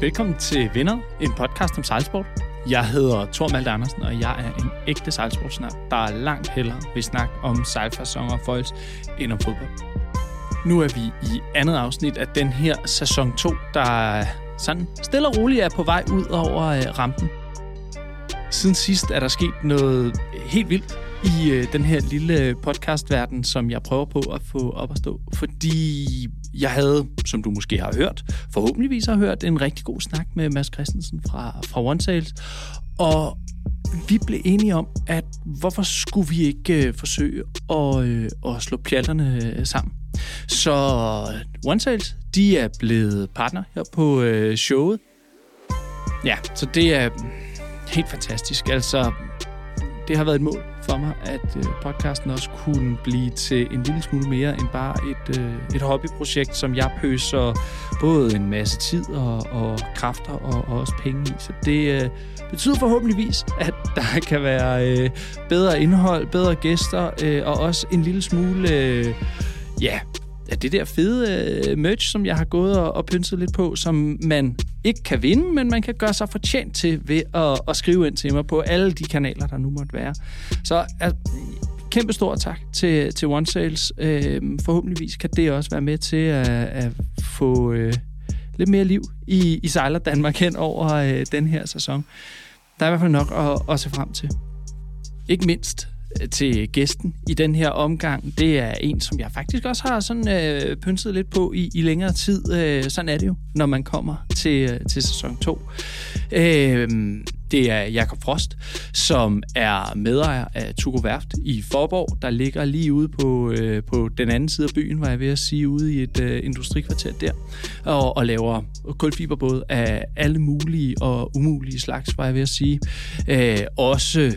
Velkommen til Vinder, en podcast om sejlsport. Jeg hedder Thor Malte Andersen, og jeg er en ægte sejlsportsnær, der er langt hellere vil snakke om sejlfasonger og foils end om fodbold. Nu er vi i andet afsnit af den her sæson 2, der sådan stille og roligt er på vej ud over øh, rampen. Siden sidst er der sket noget helt vildt i øh, den her lille podcastverden, som jeg prøver på at få op at stå. Fordi jeg havde, som du måske har hørt, forhåbentligvis har hørt, en rigtig god snak med Mads Christensen fra, fra One Sales. Og vi blev enige om, at hvorfor skulle vi ikke øh, forsøge at, øh, at slå pjalterne øh, sammen. Så One Sales, de er blevet partner her på øh, showet. Ja, så det er helt fantastisk. Altså, det har været et mål for mig, at øh, podcasten også kunne blive til en lille smule mere end bare et, øh, et hobbyprojekt, som jeg pøser både en masse tid og, og kræfter og, og også penge i. Så det øh, betyder forhåbentligvis, at der kan være øh, bedre indhold, bedre gæster øh, og også en lille smule... Øh, ja, ja, det der fede øh, merch, som jeg har gået og, og pynset lidt på, som man ikke kan vinde, men man kan gøre sig fortjent til ved at, at skrive ind til mig på alle de kanaler, der nu måtte være. Så altså, kæmpe stor tak til, til One Sales. Øh, forhåbentligvis kan det også være med til at, at få øh, lidt mere liv i, i Sejler Danmark hen over øh, den her sæson. Der er i hvert fald nok at, at se frem til. Ikke mindst til gæsten i den her omgang, det er en, som jeg faktisk også har sådan øh, pynset lidt på i, i længere tid. Øh, sådan er det jo, når man kommer til, øh, til sæson 2. Øh, det er Jakob Frost, som er medejer af Tugo Værft i Forborg, der ligger lige ude på, øh, på den anden side af byen, var jeg ved at sige, ude i et øh, industrikvarter der, og, og laver kulfiberbåde af alle mulige og umulige slags, var jeg ved at sige. Øh, også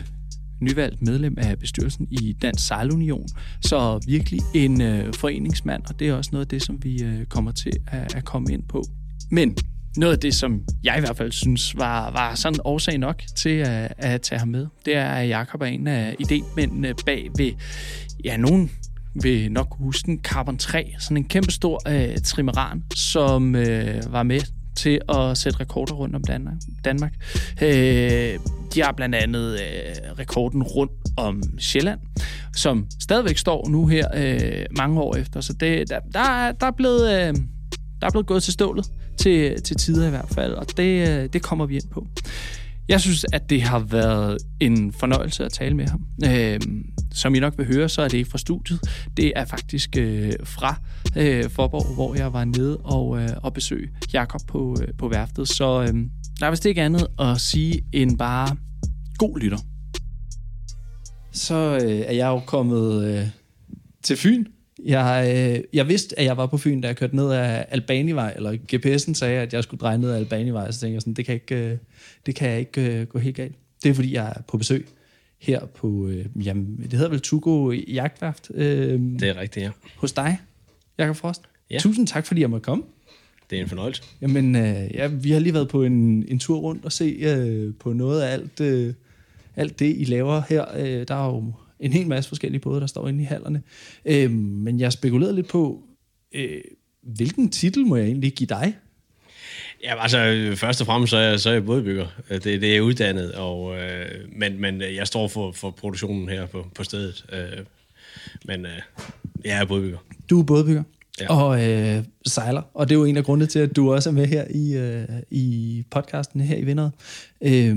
nyvalgt medlem af bestyrelsen i Dansk Sejlunion, så virkelig en øh, foreningsmand, og det er også noget af det, som vi øh, kommer til at, at komme ind på. Men noget af det, som jeg i hvert fald synes var, var sådan årsag nok til at, at tage ham med, det er, at Jacob er en af idémændene bag ved, ja, nogen vil nok huske den, Carbon 3, sådan en kæmpe stor øh, trimaran, som øh, var med til at sætte rekorder rundt om Danmark. Danmark. Øh, de har blandt andet øh, rekorden rundt om Sjælland, som stadigvæk står nu her øh, mange år efter. Så det, der, der, er, der, er blevet, øh, der er blevet gået til stålet til, til tider i hvert fald, og det, øh, det kommer vi ind på. Jeg synes, at det har været en fornøjelse at tale med ham. Øh, som I nok vil høre, så er det ikke fra studiet. Det er faktisk øh, fra øh, Forborg, hvor jeg var nede og, øh, og besøg Jakob på, øh, på værftet. Så øh, der er vist ikke andet at sige end bare god lytter. Så øh, er jeg jo kommet øh, til Fyn. Jeg, øh, jeg vidste, at jeg var på Fyn, da jeg kørte ned af Albanivej, eller GPS'en sagde, at jeg skulle dreje ned af Albanivej, så tænkte jeg sådan, det kan, ikke, øh, det kan jeg ikke øh, gå helt galt. Det er, fordi jeg er på besøg her på, øh, jamen, det hedder vel Tugo Jagtværft. Øh, det er rigtigt, ja. Hos dig, Jakob Frost. Ja. Tusind tak, fordi jeg måtte komme. Det er en fornøjelse. Jamen, øh, ja, vi har lige været på en, en tur rundt og se øh, på noget af alt, øh, alt det, I laver her. Øh, der er jo en hel masse forskellige både, der står inde i hallerne. Øh, men jeg spekulerede lidt på, øh, hvilken titel må jeg egentlig give dig? Ja, altså først og fremmest så er jeg, så er jeg bådbygger. Det, det er jeg uddannet, og, øh, men, men jeg står for, for produktionen her på, på stedet. Øh, men øh, jeg er bådbygger. Du er bådbygger? Ja. Og øh, sejler, og det er jo en af grundene til, at du også er med her i, øh, i podcasten her i Vinderet. Øh,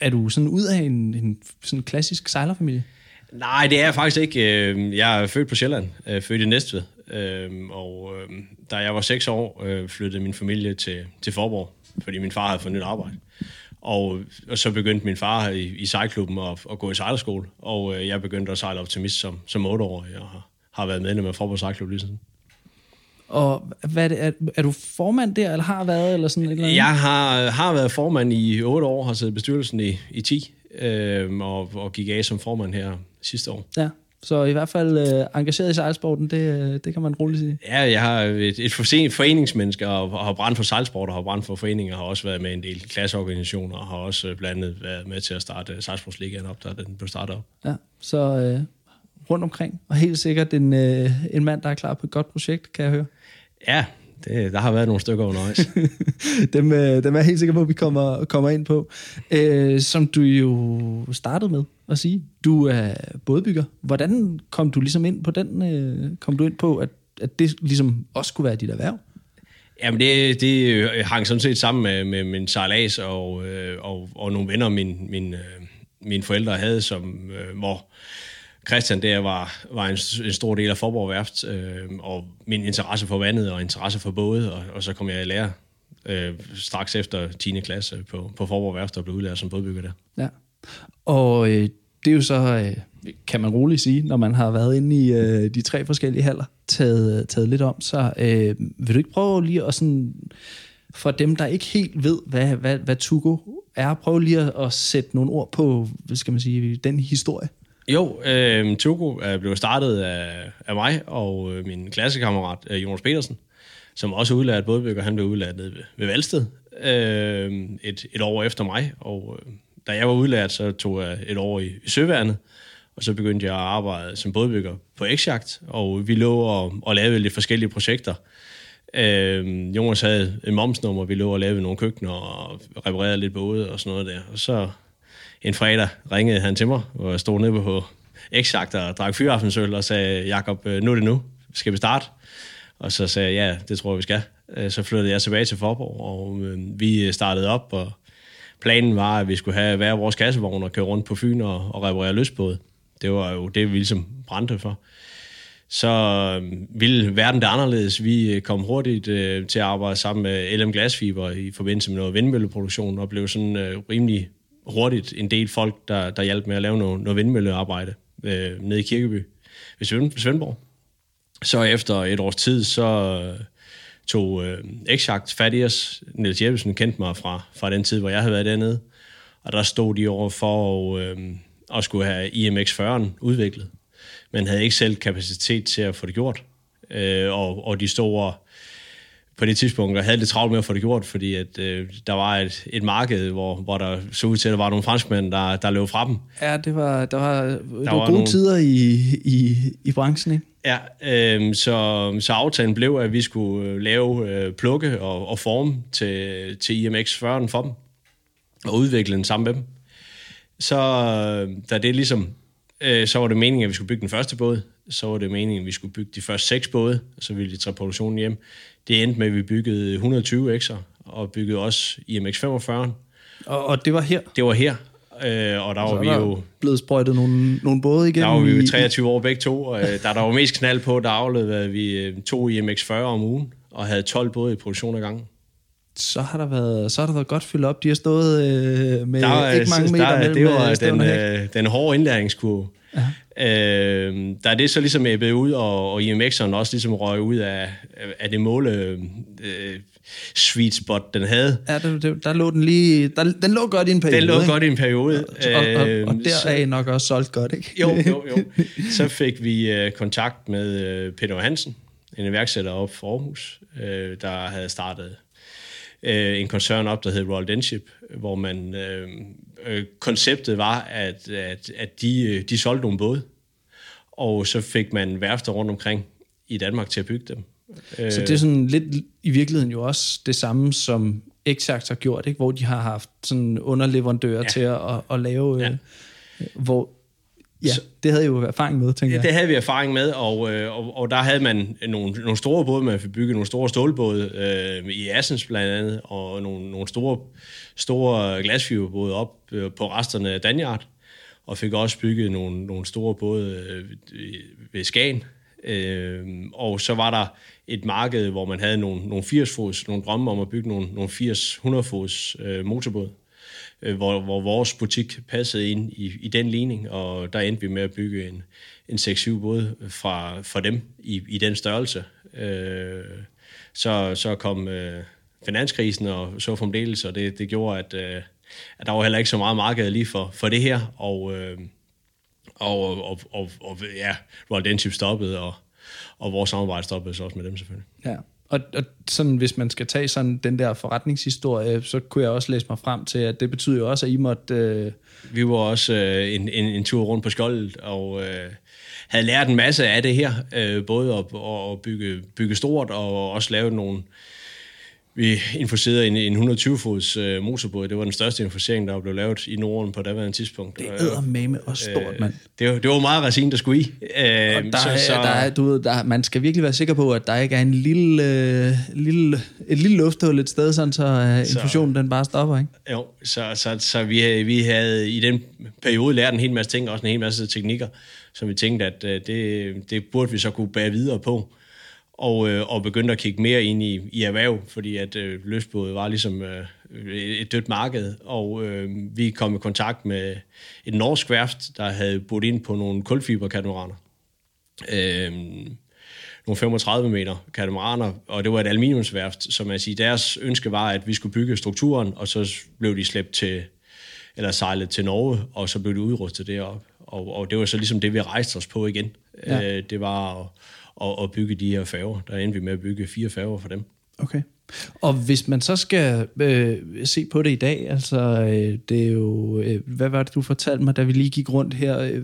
er du sådan ud af en, en sådan klassisk sejlerfamilie? Nej, det er jeg faktisk ikke. Øh, jeg er født på Sjælland, øh, født i Næstved. Øh, og da jeg var seks år, flyttede min familie til, til Forborg, fordi min far havde fået nyt arbejde. Og, og så begyndte min far i, i sejlklubben at, at gå i sejlerskole, og jeg begyndte at sejle optimist som, som 8-årig, og har, har været medlem af Forborg Sejlklub lige siden. Og hvad er, det, er, er du formand der, eller har været, eller sådan et eller andet? Jeg har, har været formand i 8 år, har siddet i bestyrelsen i, i 10, øh, og, og gik af som formand her sidste år. Ja, så i hvert fald øh, engageret i sejlsporten, det, øh, det kan man roligt sige. Ja, jeg har et, et foreningsmenneske, og, og har brændt for sejlsport, og har brændt for foreninger, har også været med en del klasseorganisationer, og har også blandt andet været med til at starte Sejlsportsligaen op, da den blev startet op. Ja, så øh, rundt omkring, og helt sikkert en, øh, en mand, der er klar på et godt projekt, kan jeg høre. Ja, det, der har været nogle stykker undervejs. dem, øh, dem er jeg helt sikker på, at vi kommer, kommer ind på. Øh, som du jo startede med at sige, du er bådbygger. Hvordan kom du ligesom ind på den? Øh, kom du ind på, at, at det ligesom også skulle være dit erhverv? Jamen, det, det hang sådan set sammen med, med min sejlads og, øh, og, og nogle venner, min, min, øh, mine forældre havde, som, øh, hvor Christian der var, var en, en stor del af Forborg Værft, øh, og min interesse for vandet og interesse for både, og, og så kom jeg i lære øh, straks efter 10. klasse på, på Forborg Værft og blev udlært som bådbygger der. Ja, og øh, det er jo så, øh, kan man roligt sige, når man har været inde i øh, de tre forskellige haller, taget, øh, taget lidt om, så øh, vil du ikke prøve lige at sådan, for dem, der ikke helt ved, hvad, hvad, hvad Tugo er, prøve lige at, at sætte nogle ord på, hvad skal man sige, den historie? Jo, øh, Tugo er blevet startet af, af mig og øh, min klassekammerat øh, Jonas Petersen, som også er udlært bådbygger. Han blev udlært ved, ved Valsted øh, et, et år efter mig, og øh, da jeg var udlært, så tog jeg et år i, i Søværnet, og så begyndte jeg at arbejde som bådbygger på x og vi lå og, og lavede lidt forskellige projekter. Øh, Jonas havde et momsnummer, vi lå og lavede nogle køkkener og reparerede lidt både og sådan noget der. Og så en fredag ringede han til mig, hvor jeg stod nede på x og drak fyraftensøl og sagde, Jakob, øh, nu er det nu. Skal vi starte? Og så sagde jeg, ja, det tror jeg, vi skal. Øh, så flyttede jeg tilbage til Forborg, og øh, vi startede op, og planen var, at vi skulle have hver vores kassevogn og køre rundt på Fyn og, og reparere løsbåde. Det var jo det, vi ligesom brændte for. Så øh, ville verden det anderledes. Vi øh, kom hurtigt øh, til at arbejde sammen med LM Glasfiber i forbindelse med noget vindmølleproduktion, og blev sådan øh, rimelig hurtigt en del folk, der, der hjalp med at lave noget, noget vindmøllearbejde øh, nede i Kirkeby ved Svendborg. Så efter et års tid, så øh, tog øh, Exakt fat i os. Niels Jeppesen kendte mig fra, fra den tid, hvor jeg havde været dernede. Og der stod de over for at, øh, at skulle have IMX-40'en udviklet. Men havde ikke selv kapacitet til at få det gjort. Øh, og, og de store på det tidspunkt, og havde lidt travlt med at få det gjort, fordi at, øh, der var et, et marked, hvor, hvor der så ud til, at der var nogle franskmænd, der, der løb fra dem. Ja, det var, der var, der det var, var gode nogle... tider i, i, i branchen, ikke? Ja, øh, så, så aftalen blev, at vi skulle øh, lave øh, plukke og, og forme til, til IMX 40 for dem, og udvikle den sammen med dem. Så øh, da det ligesom, øh, så var det meningen, at vi skulle bygge den første båd, så var det meningen, at vi skulle bygge de første seks både, så ville de tage produktionen hjem. Det endte med, at vi byggede 120 X'er, og byggede også IMX 45. Og, og det var her? Det var her, øh, og der var vi jo... blevet sprøjtet nogle, nogle både igennem? Der var vi jo 23 år begge to, og øh, der, der var mest knald på, der afleverede vi øh, to IMX 40 om ugen, og havde 12 både i produktion ad gangen. Så har der været, så har der været godt fyldt op. De har stået øh, med der, ikke mange meter der, mellem Det var øh, den, øh, den hårde indlæringskurve. Øh, der er det så ligesom æbbet ud, og, og IMX'eren også ligesom røg ud af, af det måle øh, sweet spot, den havde. Ja, der, der lå den lige, der, den lå godt i en periode. Den lå ikke? godt i en periode. Og, og, og, og der så, er nok også solgt godt, ikke? Jo, jo, jo. Så fik vi øh, kontakt med øh, Peter Hansen, en iværksætter op for Aarhus, øh, der havde startet øh, en koncern op, der hed Royal Denship, hvor man øh, øh, konceptet var, at, at, at de, øh, de solgte nogle både, og så fik man værfter rundt omkring i Danmark til at bygge dem. Så det er sådan lidt i virkeligheden jo også det samme, som Exact har gjort, ikke? hvor de har haft sådan underleverandører ja. til at, at, at lave, ja. øh, hvor Ja, så, det havde I jo erfaring med, tænker jeg. det havde vi erfaring med, og, øh, og, og der havde man nogle, nogle store både, man fik bygget nogle store stålbåde øh, i Assens blandt andet, og nogle, nogle store, store glasfiberbåde op øh, på resterne af Danjard, og fik også bygget nogle, nogle store både øh, ved Skagen. Øh, og så var der et marked, hvor man havde nogle, nogle 80-fods, nogle drømme om at bygge nogle, nogle 80-100-fods øh, motorbåd, øh, hvor, hvor vores butik passede ind i, i den ligning, og der endte vi med at bygge en, en 6-7 båd fra, fra dem i, i den størrelse. Øh, så, så kom øh, finanskrisen og så fremdeles, og det, det gjorde, at, øh, at der var heller ikke så meget marked lige for, for det her, og, øh, og, og, og, og ja, Royal Denship stoppede, og, og vores samarbejde stoppede så også med dem selvfølgelig. Ja. Og, og sådan, hvis man skal tage sådan den der forretningshistorie, så kunne jeg også læse mig frem til, at det betyder jo også, at I måtte... Øh... Vi var også øh, en, en, en tur rundt på skjoldet, og øh, havde lært en masse af det her. Øh, både at, at bygge, bygge stort, og også lave nogle vi infuserede en, en 120-fods øh, motorbåd. Det var den største infusering, der blev lavet i Norden på daværende tidspunkt. Det er med også stort, mand. Det, var, det var meget resin, der skulle i. Øh, der, så, er, så, der er, du ved, der, man skal virkelig være sikker på, at der ikke er en lille, øh, lille, et lille lufthul et sted, sådan så øh, infusionen så, den bare stopper, ikke? Jo, så, så, så vi, vi havde i den periode lært en hel masse ting, også en hel masse teknikker, som vi tænkte, at øh, det, det burde vi så kunne bære videre på og, øh, og begyndte at kigge mere ind i, i erhverv, fordi at øh, løsbåde var ligesom øh, et dødt marked, og øh, vi kom i kontakt med et norsk værft, der havde budt ind på nogle kulfiberkatamaraner. Øh, nogle 35 meter katamaraner, og det var et aluminiumsværft, som man siger, deres ønske var, at vi skulle bygge strukturen, og så blev de slæbt til, eller sejlet til Norge, og så blev de udrustet derop. Og, og det var så ligesom det, vi rejste os på igen. Ja. Øh, det var at og, og bygge de her færger. Der endte vi med at bygge fire færger for dem. Okay. Og hvis man så skal øh, se på det i dag, altså øh, det er jo, øh, hvad var det du fortalte mig, da vi lige gik rundt her, øh,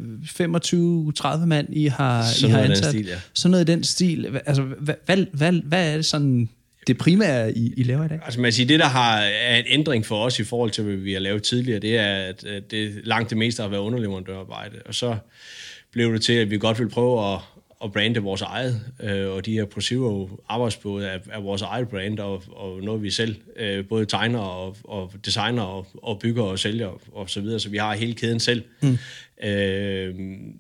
25-30 mand I har, sådan I har ansat. Stil, ja. Sådan noget i den stil. Altså hvad, hvad, hvad, hvad er det sådan det primære, I, I laver i dag? Altså man siger, det der har er en ændring for os i forhold til, hvad vi har lavet tidligere, det er, at det langt det meste har været underleverandørarbejde. Og så blev det til, at vi godt vil prøve at, at brande vores eget, øh, og de her ProZero arbejdsbåde er, er vores eget brand, og, og noget vi selv øh, både tegner og, og designer og, og bygger og sælger og, og så videre, så vi har hele kæden selv. Mm. Øh,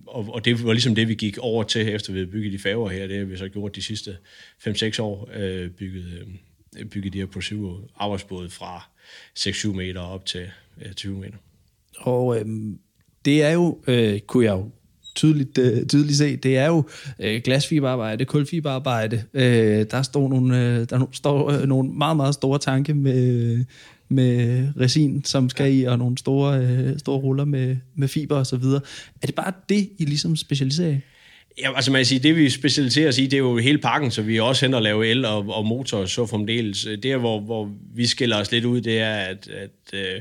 og, og det var ligesom det, vi gik over til, efter vi havde bygget de færger her, det har vi så gjort de sidste 5-6 år, øh, bygget, øh, bygget de her ProZero arbejdsbåde fra 6-7 meter op til øh, 20 meter. Og øh, det er jo, øh, kunne jeg jo tydeligt, øh, tydeligt se, det er jo øh, glasfiberarbejde, kulfiberarbejde. Øh, der står nogle, øh, der står øh, nogle meget, meget store tanke med, med resin, som skal i, og nogle store, øh, store ruller med, med fiber og så videre. Er det bare det, I ligesom specialiserer i? Ja, altså man kan sige, det vi specialiserer os i, det er jo hele pakken, så vi også hen og lave el og, og motor så fremdeles. Det er, hvor, hvor vi skiller os lidt ud, det er, at, at øh,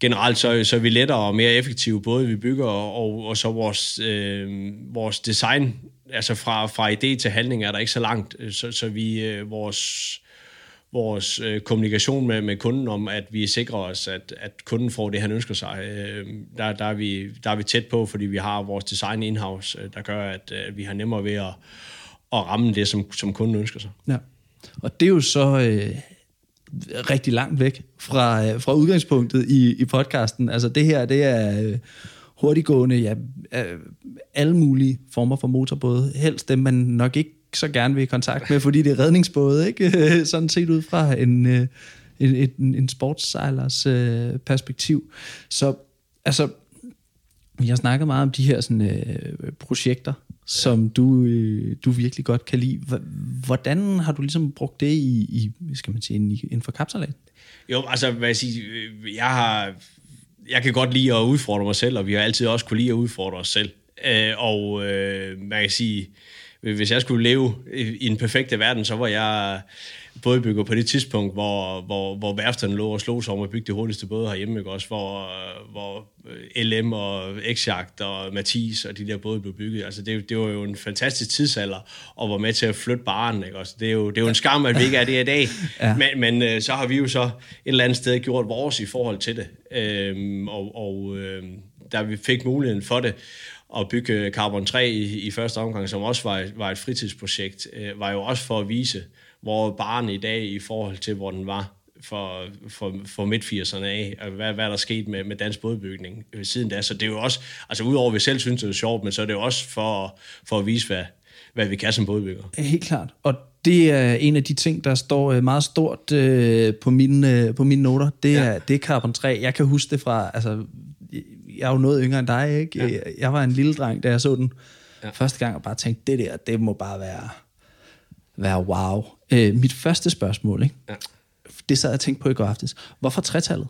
generelt så, så er vi lettere og mere effektive, både vi bygger og, og så vores, øh, vores design, altså fra, fra idé til handling er der ikke så langt, så, så vi, øh, vores, vores øh, kommunikation med, med kunden om, at vi sikrer os, at, at kunden får det, han ønsker sig, øh, der, der, er vi, der er vi tæt på, fordi vi har vores design in-house, øh, der gør, at øh, vi har nemmere ved at, at ramme det, som, som kunden ønsker sig. Ja. Og det er jo så øh, rigtig langt væk fra, øh, fra udgangspunktet i, i podcasten. Altså det her, det er øh, hurtiggående, ja, øh, alle mulige former for motorbåde. Helst dem, man nok ikke så gerne vil i kontakt med, fordi det er redningsbåde, ikke? Sådan set ud fra en, øh, en, en, en sportssejlers øh, perspektiv. Så altså, vi har snakket meget om de her sådan, øh, projekter, som du, øh, du virkelig godt kan lide. Hvordan har du ligesom brugt det i, i skal man sige, inden for kapsalat? Jo, altså, hvad jeg siger, øh, jeg har, jeg kan godt lide at udfordre mig selv, og vi har altid også kunne lide at udfordre os selv. Øh, og øh, man kan sige, hvis jeg skulle leve i en perfekte verden, så var jeg bådbygger på det tidspunkt, hvor, hvor, hvor værfterne lå og slog sig om at bygge det hurtigste både herhjemme, ikke? også hvor, hvor øh, LM og x og Mathis og de der både blev bygget. Altså det, det var jo en fantastisk tidsalder, og var med til at flytte baren. Ikke? Også det, er jo, det er jo en skam, at vi ikke er det i dag, ja. men, men øh, så har vi jo så et eller andet sted gjort vores i forhold til det, øhm, og, og øh, da vi fik muligheden for det, at bygge Carbon 3 i, i første omgang, som også var, var et fritidsprojekt, øh, var jo også for at vise, hvor barn i dag i forhold til, hvor den var for, for, for midt-80'erne af, og hvad, hvad der er sket med, med dansk bådbygning øh, siden da. Så det er jo også, altså udover at vi selv synes, det er sjovt, men så er det jo også for, for at vise, hvad, hvad vi kan som bådbygger. Helt klart. Og det er en af de ting, der står øh, meget stort øh, på, mine, øh, på mine noter. Det er, ja. det er Carbon 3. Jeg kan huske det fra, altså, jeg er jo noget yngre end dig, ikke? Ja. Jeg var en lille dreng, da jeg så den ja. første gang, og bare tænkte, det der, det må bare være, være wow. Øh, mit første spørgsmål, ikke? Ja. det sad jeg og tænkte på i går aftes. Hvorfor tretallet?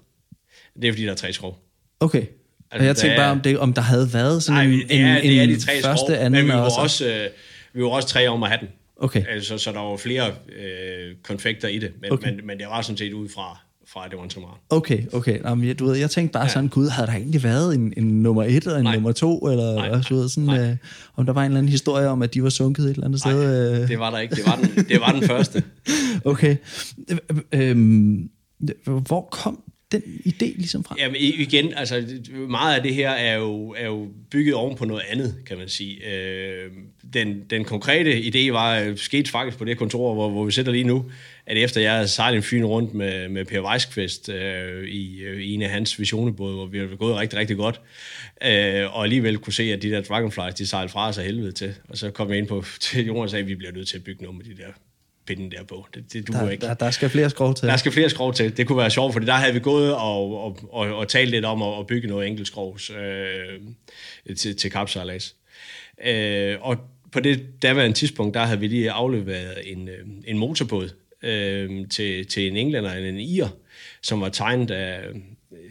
Det er, fordi der er tre skrog. Okay. Altså, og jeg tænkte bare, om, det, om der havde været sådan nej, en, det er, en, det er de tre første, skrog, anden men vi var, også, også, øh, vi var også tre om at have den. Okay. Altså, så der var flere øh, konfekter i det, men, okay. men, men det var sådan set ud fra, var en trimaran. Okay, okay. Nå, men du ved, jeg tænkte bare ja. sådan, gud, havde der egentlig været en, en nummer et og en Nej. nummer to, eller Nej, også, du ved, sådan, nej. øh, om der var en eller anden historie om, at de var sunket et eller andet Nej, sted. Øh, det var der ikke. Det var den, det var den første. okay. Øh, øhm, hvor kom den idé ligesom fra? Jamen igen, altså meget af det her er jo, er jo bygget oven på noget andet, kan man sige. Øh, den, den konkrete idé var øh, sket faktisk på det kontor, hvor, hvor vi sidder lige nu, at efter jeg havde sejlet en fyn rundt med, med Per Weisskvist øh, i, øh, i en af hans visionebåde, hvor vi har gået rigtig, rigtig godt, øh, og alligevel kunne se, at de der Dragonflies, de sejlede fra os af helvede til. Og så kom jeg ind på til jorden og sagde, at vi bliver nødt til at bygge noget med de der pinde der på. Det, det duer Der, ikke. der, der skal flere skrov til. Der skal flere skrov til. Det kunne være sjovt, for der havde vi gået og, og, og, og talt lidt om at, at bygge noget enkeltskrovs øh, til, til kapsejlads. Øh, og på det daværende tidspunkt, der havde vi lige afleveret en, øh, en motorbåd øh, til, til en englænder, en ir, som var tegnet af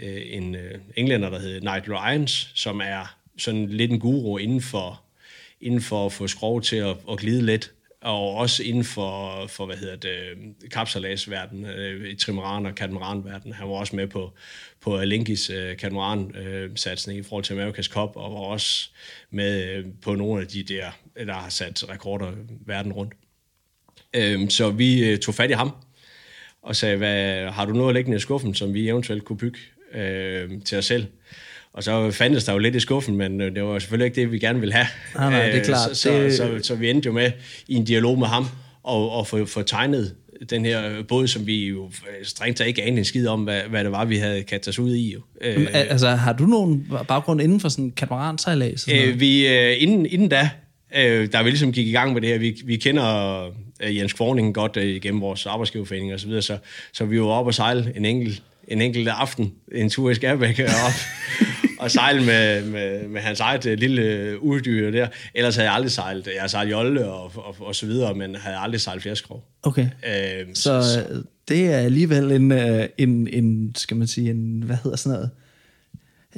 øh, en øh, englænder, der hed Nigel Ryans, som er sådan lidt en guru inden for, inden for at få skrov til at, at glide let og også inden for, for hvad hedder det, kapsalasverden, øh, i trimaran og katamaranverden. Han var også med på, på Alinkis øh, katamaran-satsning i forhold til America's Cup, og var også med øh, på nogle af de der, der har sat rekorder verden rundt. Øh, så vi øh, tog fat i ham, og sagde, hvad, har du noget liggende i skuffen, som vi eventuelt kunne bygge øh, til os selv? Og så fandtes der jo lidt i skuffen, men øh, det var selvfølgelig ikke det, vi gerne ville have. Nej, nej, det er Øh, klart. Så, så, Det- så, så vi endte jo med i en dialog med ham og, og få, få tegnet den her båd, som vi jo strengt taget ikke anede en skid om, hvad, hvad det var, vi havde kastet os ud i. Jo. Al- Altså, har du nogen baggrund inden for sådan sådan Øh, vi, inden, inden da, øh, der vi ligesom gik i gang med det her, vi, vi kender Jens Kvorning godt øh, gennem vores arbejdsgiverforening og så videre, så, så vi var oppe og sejle en enkelt, en enkelt aften, en tur i Skærbæk op og sejle med, med, med hans eget øh, lille øh, uddyr der. Ellers havde jeg aldrig sejlet. Jeg har sejlet jolle og, og, og så videre, men havde aldrig sejlet fjerskrov. Okay. Øh, Så øh, det er alligevel en, en, en, skal man sige, en, hvad hedder sådan noget?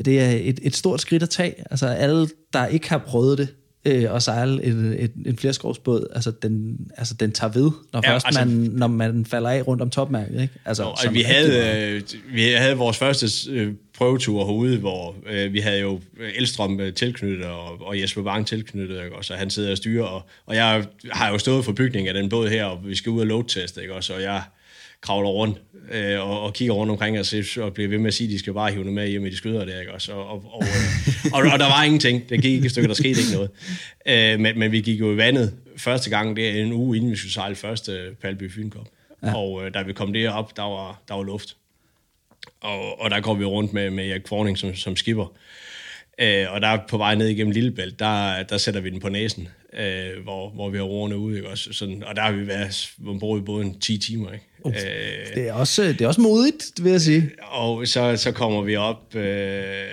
Det er et, et stort skridt at tage. Altså alle, der ikke har prøvet det, øh, at sejle et, et, en flerskovsbåd, altså den, altså den tager ved, når, Ja, først altså- man, når man falder af rundt om topmærket. Ikke? Altså, som og vi, havde, øh, vi havde vores første øh, prøvetur herude, hvor øh, vi havde jo Elstrøm øh, tilknyttet, og, og Jesper Bang tilknyttet, ikke? og han sidder og styrer, og, og jeg har jo stået for bygningen af den båd her, og vi skal ud og load-teste, ikke? og jeg kravler rundt øh, og, og kigger rundt omkring os og bliver ved med at sige, at de skal bare hive noget med hjem i de skyder der, ikke også? Og, og, og, og, og der var ingenting. Det gik ikke et stykke, der skete ikke noget. Øh, men, men vi gik jo i vandet første gang, det er en uge inden vi skulle sejle første Palby Fynkop. Ja. Og øh, da vi kom derop, der var, der var luft. Og, og der går vi rundt med, med Erik Forning som, som skipper. Øh, og der på vej ned igennem Lillebælt, der, der sætter vi den på næsen, øh, hvor, hvor vi har roerne ude. Ikke? Også sådan, og der har vi været ombord i båden 10 timer. Ikke? Uh, øh, Det er, også, det er også modigt, vil jeg sige. og så, så kommer vi op, øh,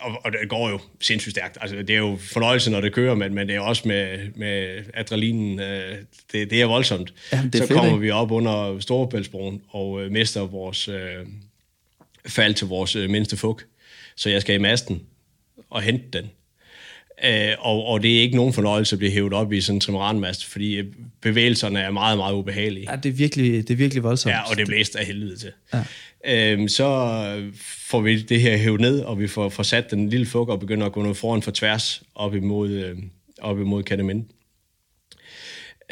og, og det går jo sindssygt stærkt. Altså, det er jo fornøjelse, når det kører, men, men det er også med, med adrenalinen, øh, det, det er voldsomt. Jamen, det er så fedt, kommer ikke? vi op under Storebæltsbroen og øh, mister vores øh, fald til vores øh, mindste fug. Så jeg skal i masten og hente den. Øh, og, og det er ikke nogen fornøjelse at blive hævet op i sådan en trimaranmast, fordi øh, bevægelserne er meget, meget ubehagelige. Ja, det er virkelig, det er virkelig voldsomt. Ja, og det blæste af helvede til. Ja. Øhm, så får vi det her hævet ned, og vi får, får sat den lille fug og begynder at gå noget foran for tværs op imod, øh, op imod Kataminde.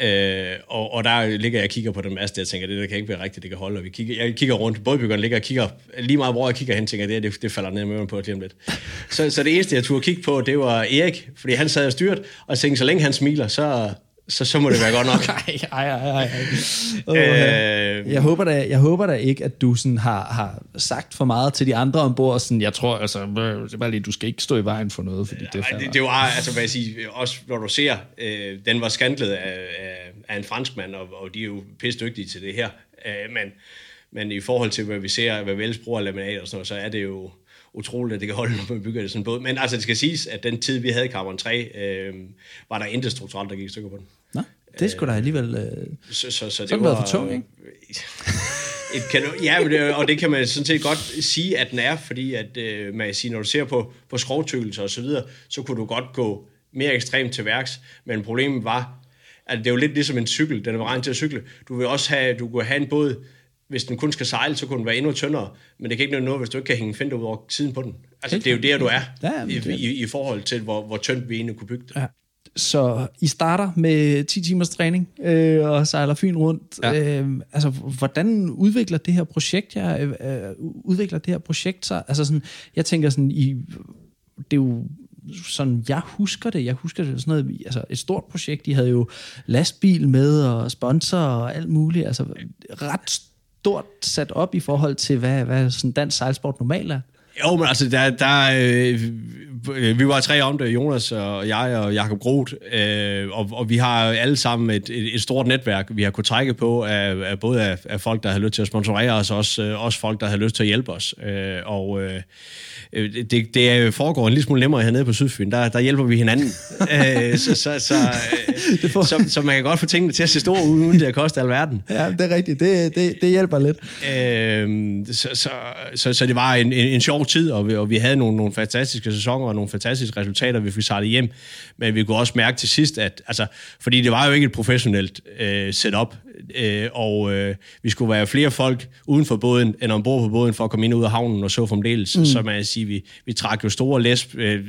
Øh, og, og der ligger jeg og kigger på den masse, altså, jeg tænker, det der kan ikke være rigtigt, det kan holde. Og vi kigger, jeg kigger rundt, bådbyggeren ligger og kigger, lige meget hvor jeg kigger hen, tænker det, det, det falder ned med på lige om lidt. Så, så det eneste, jeg turde kigge på, det var Erik, fordi han sad og styrt, og jeg tænkte, så længe han smiler, så, så, så må det være godt nok. Ej, ej, ej, ej. Oh, Øh, jeg, håber da, jeg håber da ikke, at du sådan har, har sagt for meget til de andre ombord. Sådan, jeg tror, altså, øh, det er bare lige, du skal ikke stå i vejen for noget, fordi det, Ej, det, det var, altså hvad jeg siger, også når du ser, øh, den var skandlet af, af, af en franskmand, og, og de er jo pisse dygtige til det her. Øh, men, men i forhold til, hvad vi ser, hvad Vels bruger af laminat og sådan noget, så er det jo utroligt, at det kan holde, når man bygger det sådan en båd. Men altså, det skal siges, at den tid, vi havde i Carbon 3, øh, var der intet strukturelt, der gik i stykker på den. Nå, det skulle da alligevel... Øh, Så, så, så det den var... for tung, ikke? Et kanon, ja, men det, og det kan man sådan set godt sige, at den er, fordi at, øh, man kan sige, når du ser på, på skrovtykkelser og så videre, så kunne du godt gå mere ekstremt til værks, men problemet var, Altså, det er jo lidt ligesom en cykel, den er beregnet til at cykle. Du vil også have, du kan have en båd, hvis den kun skal sejle, så kunne den være endnu tyndere, men det kan ikke nytte noget, hvis du ikke kan hænge en fender ud over siden på den. Altså, det er jo der, du er, Ja, i, det- i, i forhold til, hvor, hvor tyndt vi egentlig kunne bygge det. Ja. Så I starter med 10 timers træning øh, og sejler Fyn rundt. Ja. Øh, altså, hvordan udvikler det her projekt jer, øh, øh, udvikler det her projekt sig? Altså sådan, jeg tænker sådan, I, det er jo sådan, jeg husker det. Jeg husker det sådan noget, altså et stort projekt. De havde jo lastbil med og sponsor og alt muligt. Altså ret stort sat op i forhold til, hvad, hvad sådan dansk sejlsport normalt er. Jo, men altså, der, der, øh, vi var tre om det, Jonas og jeg og Jakob Groth, øh, og, og vi har alle sammen et, et, et stort netværk, vi har kunnet trække på, af, af både af, af folk, der har lyst til at sponsorere os, og også, øh, også folk, der har lyst til at hjælpe os. Øh, og øh, det, det er- foregår en lille smule nemmere hernede på Sydfyn, der, der hjælper vi hinanden. øh, så, så, så, øh, så, så man kan godt få tingene til at se store ud, uden det at koste alverden. Ja, det er rigtigt. Det, det, det hjælper lidt. Øhm, så, så, så, så det var en, en, en sjov tid, og vi, og vi havde nogle, nogle fantastiske sæsoner og nogle fantastiske resultater, vi fik sejlet hjem. Men vi kunne også mærke til sidst, at altså, fordi det var jo ikke et professionelt øh, setup, øh, og øh, vi skulle være flere folk uden for båden, end ombord på båden, for at komme ind og ud af havnen og så fremdeles. Mm. Så man sige, vi, vi trak jo store læs øh,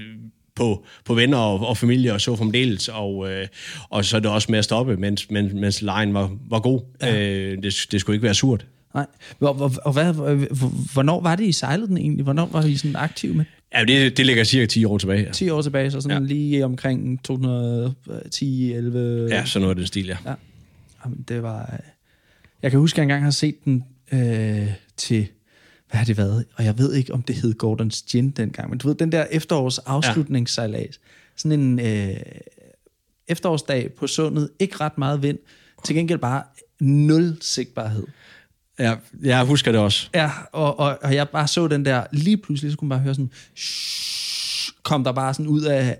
på, på venner og, og familie og så fremdeles, og, øh, og så er det også med at stoppe, mens, mens, mens lejen var, var god. Ja. Øh, det, det skulle ikke være surt. Nej. Hvor, hvor, og hvad, hvor- hvornår var det, I sejlede den egentlig? Hvornår var I sådan aktiv med? Ja, det, det ligger cirka 10 år tilbage. Ja, 10 år tilbage, så sådan ja. Ja. lige omkring 2010, 11... ja sådan noget af den stil, ja. ja. Jamen, det var... øh, Jeg kan huske, at jeg engang har set den øh, til... Hvad har det været? Og jeg ved ikke, om det hed Gordons Gin dengang. Men du ved, den der efterårs afslutningssejlads. Sådan en øh, efterårsdag på sundet. Ikke ret meget vind. Til gengæld bare nul sigtbarhed. Ja. Jeg husker det også. Ja, og, og, og jeg bare så den der, lige pludselig så kunne man bare høre sådan, shh, kom der bare sådan ud af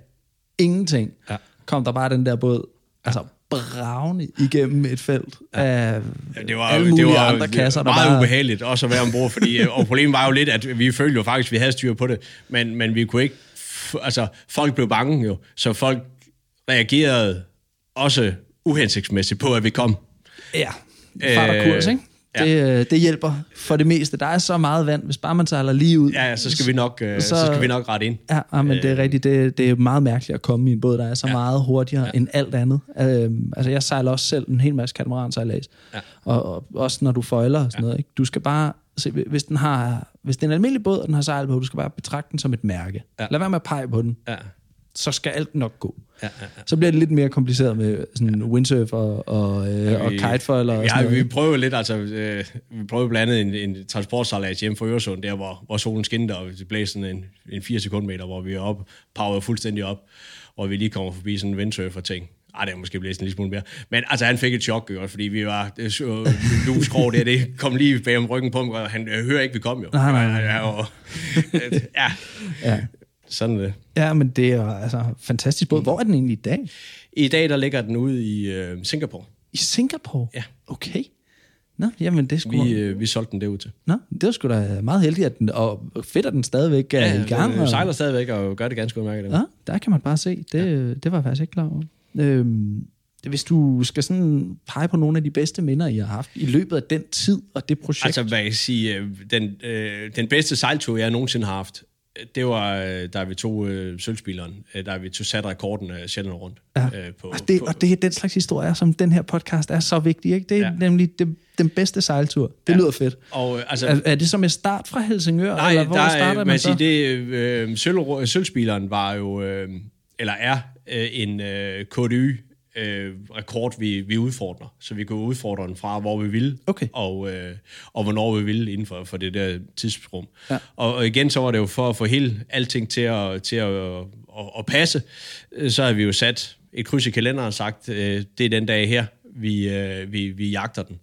ingenting, Ja. kom der bare den der båd, altså bravende igennem et felt ja. af Ja, det var, alle mulige det var andre kasser, der meget bare... ubehageligt også at være ombord, fordi, øh, og problemet var jo lidt, at vi følte jo faktisk, at vi havde styr på det, men, men vi kunne ikke, altså folk blev bange jo, så folk reagerede også uhensigtsmæssigt på, at vi kom. Ja, fart og kurs, Øh, ikke? Ja. Det, øh, det hjælper for det meste. Der er så meget vand, hvis bare man sejler lige ud. Ja, så skal vi nok, øh, så, Så- skal vi nok rette ind. Ja, ja, men det Øh. er rigtigt. Det, det er meget mærkeligt at komme i en båd, der er så ja. meget hurtigere ja. end alt andet. Øhm, altså, jeg sejler også selv en hel masse katamaran-sejlads. Ja. Og, og, også når du føjler og sådan ja. noget. Ikke? Du skal bare... Se, hvis, den har, hvis det er en almindelig båd, og den har sejlet på, du skal bare betragte den som et mærke. Ja. Ja. Lad være med at pege på den. Ja. Så skal alt nok gå. Ja, ja, ja. Så bliver det lidt mere kompliceret med sådan windsurf og, og, øh, og vi- kitefoiler og Ja, sådan noget. vi prøver lidt, altså, øh, vi prøver blandt andet en, en transportsejlads hjem fra Øresund, der hvor, hvor solen skinnede, og det blæste sådan en, en 4 sekundmeter, hvor vi er op, power fuldstændig op, hvor vi lige kommer forbi sådan en windsurfer ting. Ej, det er måske blæst en lille smule mere. Men altså, han fik et chok, jo, fordi vi var... Så, Luskrog der, det kom lige bag om ryggen på ham, og han øh, hører ikke, vi kom jo. Nej, nej, nej. Ja, og, ja, Ja. Sådan er det. ja, men det er altså fantastisk båd. Hvor er den egentlig i dag? I dag, der ligger den ude i øh, Singapore. I Singapore? Ja. Okay. Nå, jamen det skulle... Vi, øh, vi solgte den derud til. Nå, det var sgu da meget heldigt, at den, og fedt, at den stadigvæk er i gang. og, øh, sejler stadigvæk og gør det ganske udmærket. ja, der kan man bare se. Det, ja. det var jeg faktisk ikke klar over. Øhm, hvis du skal sådan pege på nogle af de bedste minder, I har haft i løbet af den tid og det projekt. Altså, hvad jeg sige, øh, den, øh, den bedste sejltur, jeg nogensinde har haft, øh, det var, øh, da vi tog øh, sølvspilleren, øh, da vi tog sat rekorden af Sjælland rundt. ja. Øh, på, og, det, på, og det er den slags historier, som den her podcast er så vigtig. Ikke? Det er ja. Nemlig det, den bedste sejltur. Det ja. lyder fedt. og øh, altså, Er, er det som et start fra Helsingør? nej, eller hvor der, starter er, man man så? sige, det, øh, sølv, sølvspilleren var jo, øh, eller er øh, en øh, KDY, øh, rekord, vi, vi udfordrer. Så vi kunne udfordre den fra, hvor vi ville, Okay. og, øh, og hvornår vi ville inden for, for det der tidsrum. Ja. Og, og igen, så var det jo for at få hele alting til at, til at, at, at passe. Øh, Så har vi jo sat et kryds i kalenderen og sagt, øh, det er den dag her, vi, øh, vi, vi jagter den.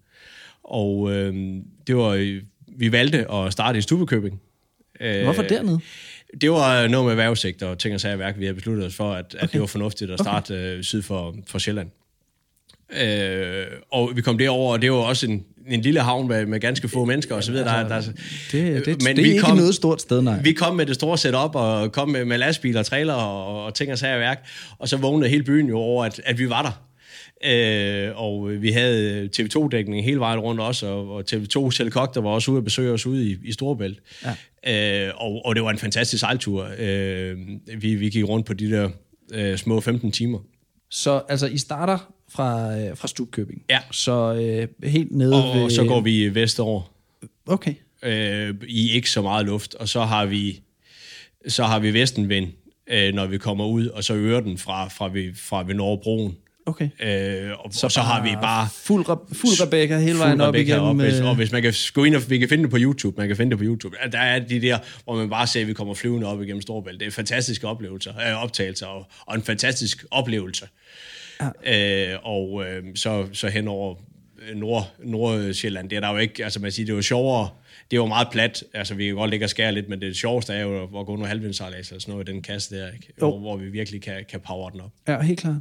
Og øh, det var, øh, vi valgte at starte i Stubekøbing. Øh, Hvorfor dernede? Det var noget med erhvervssigt og ting og sager værk. Vi har besluttet os for, at, okay. at det var fornuftigt at starte okay. øh, syd for, for Sjælland. Øh, og vi kom derover, og det var også en, en lille havn med, med ganske få mennesker og så videre. Der, der, Det, det, det, Men det er vi ikke kom- noget stort sted, nej. vi kom med det store setup og kom med, med lastbiler og trailer og, og ting og sager værk. Og så vågnede hele byen jo over, at, at vi var der. Øh, og vi havde TV2-dækning hele vejen rundt også, og, og TV2's helikopter var også ude at besøge os ude i, i Storebælt. Ja. Øh, og, og det var en fantastisk sejltur. Øh, vi, vi gik rundt på de der øh, små 15 timer. Så altså, I starter fra, øh, fra Stubkøbing. Ja. Så øh, helt nede Og, ved... og så går vi vestover Okay. øh, i ikke så meget luft, og så har vi så har vi vestenvind, øh, når vi kommer ud, og så øger den fra, fra, vi, fra vi når broen. Okay. Øh, og, så, og så har vi bare Fuld, re- fuld Rebecca hele vejen fuld op Rebecca igennem... op, hvis, øh, og hvis man kan gå ind og vi kan finde det på YouTube, man kan finde det på YouTube. Der er de der, hvor man bare ser, at vi kommer flyvende op igennem Storbælt. Det er fantastiske oplevelser, øh, optagelser, og, og en fantastisk oplevelse. Ja. Øh, og øh, så, så hen over Nord, Nordsjælland, det er der jo ikke, altså man siger, det er jo sjovere, det er jo meget plat, altså vi kan godt ligge og skære lidt, men det sjoveste er jo at gå under halvvindsejlads eller sådan noget i den kasse der, ikke? Hvor, hvor, vi virkelig kan, kan power den op. Ja, helt klart.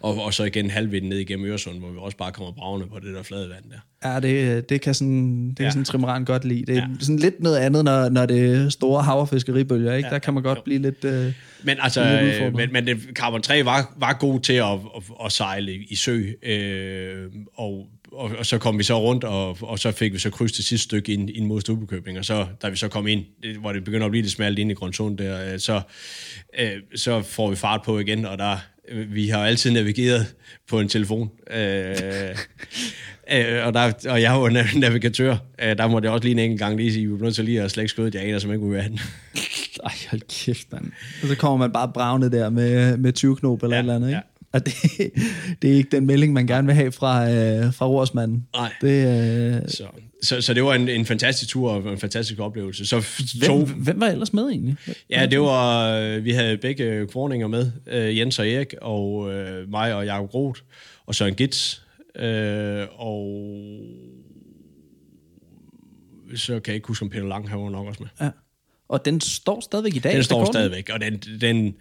Og, og så igen halvvind ned igennem Øresund, hvor vi også bare kommer bravende på det der flade vand der. Ja, det, det kan sådan, det kan Ja. sådan trimaran godt lide. Det er Ja. sådan lidt noget andet, når, når det er store hav- og fiskeribølger, ikke? Ja, Der kan man godt jo. blive lidt... Øh, Men altså, Lidt øh, men, men det, Carbon 3 var, var god til at, at, at sejle i sø, øh, og, og, og så kom vi så rundt, og, og så fik vi så kryds til sidste stykke ind, ind mod Stubekøbing, og så, da vi så kom ind, det, hvor det begynder at blive lidt smalt ind i Grønsund der, øh, så, øh, så får vi fart på igen, og der, øh, vi har altid navigeret på en telefon, øh, øh, og, der, og jeg var na- navigatør, øh, der måtte jeg også lige en enkelt gang lige sige, vi var nødt til lige at slække skødet, jeg aner som ikke, hvor vi ej, hold kæft, mand. Og så kommer man bare bravende der med, med 20 knop eller ja, et eller andet, ikke? ja. Og det, det er ikke den melding, man gerne vil have fra, øh, fra rorsmanden. Nej. Det, øh, Så, så, så det var en, en fantastisk tur og en fantastisk oplevelse. Så to, hvem, hvem var ellers med egentlig? ja, det var, øh, vi havde begge kvorninger med, øh, Jens og Erik, og øh, mig og Jacob Groth, og Søren Gitz, øh, og så kan jeg ikke huske, om Peter Lang, var nok også med. Ja. Og den står stadigvæk i dag? Den står rekorden? stadigvæk, og den, den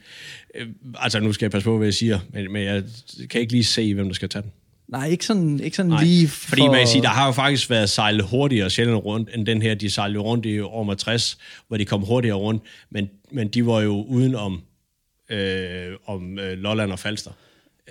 øh, altså nu skal jeg passe på, hvad jeg siger, men, men jeg kan ikke lige se, hvem der skal tage den. Nej, ikke sådan, ikke sådan Nej, lige for... fordi man kan sige, der har jo faktisk været sejlet hurtigere sjældent rundt, end den her, de sejlede rundt i år 60, hvor de kom hurtigere rundt, men, men de var jo uden om, øh, om øh, Lolland og Falster.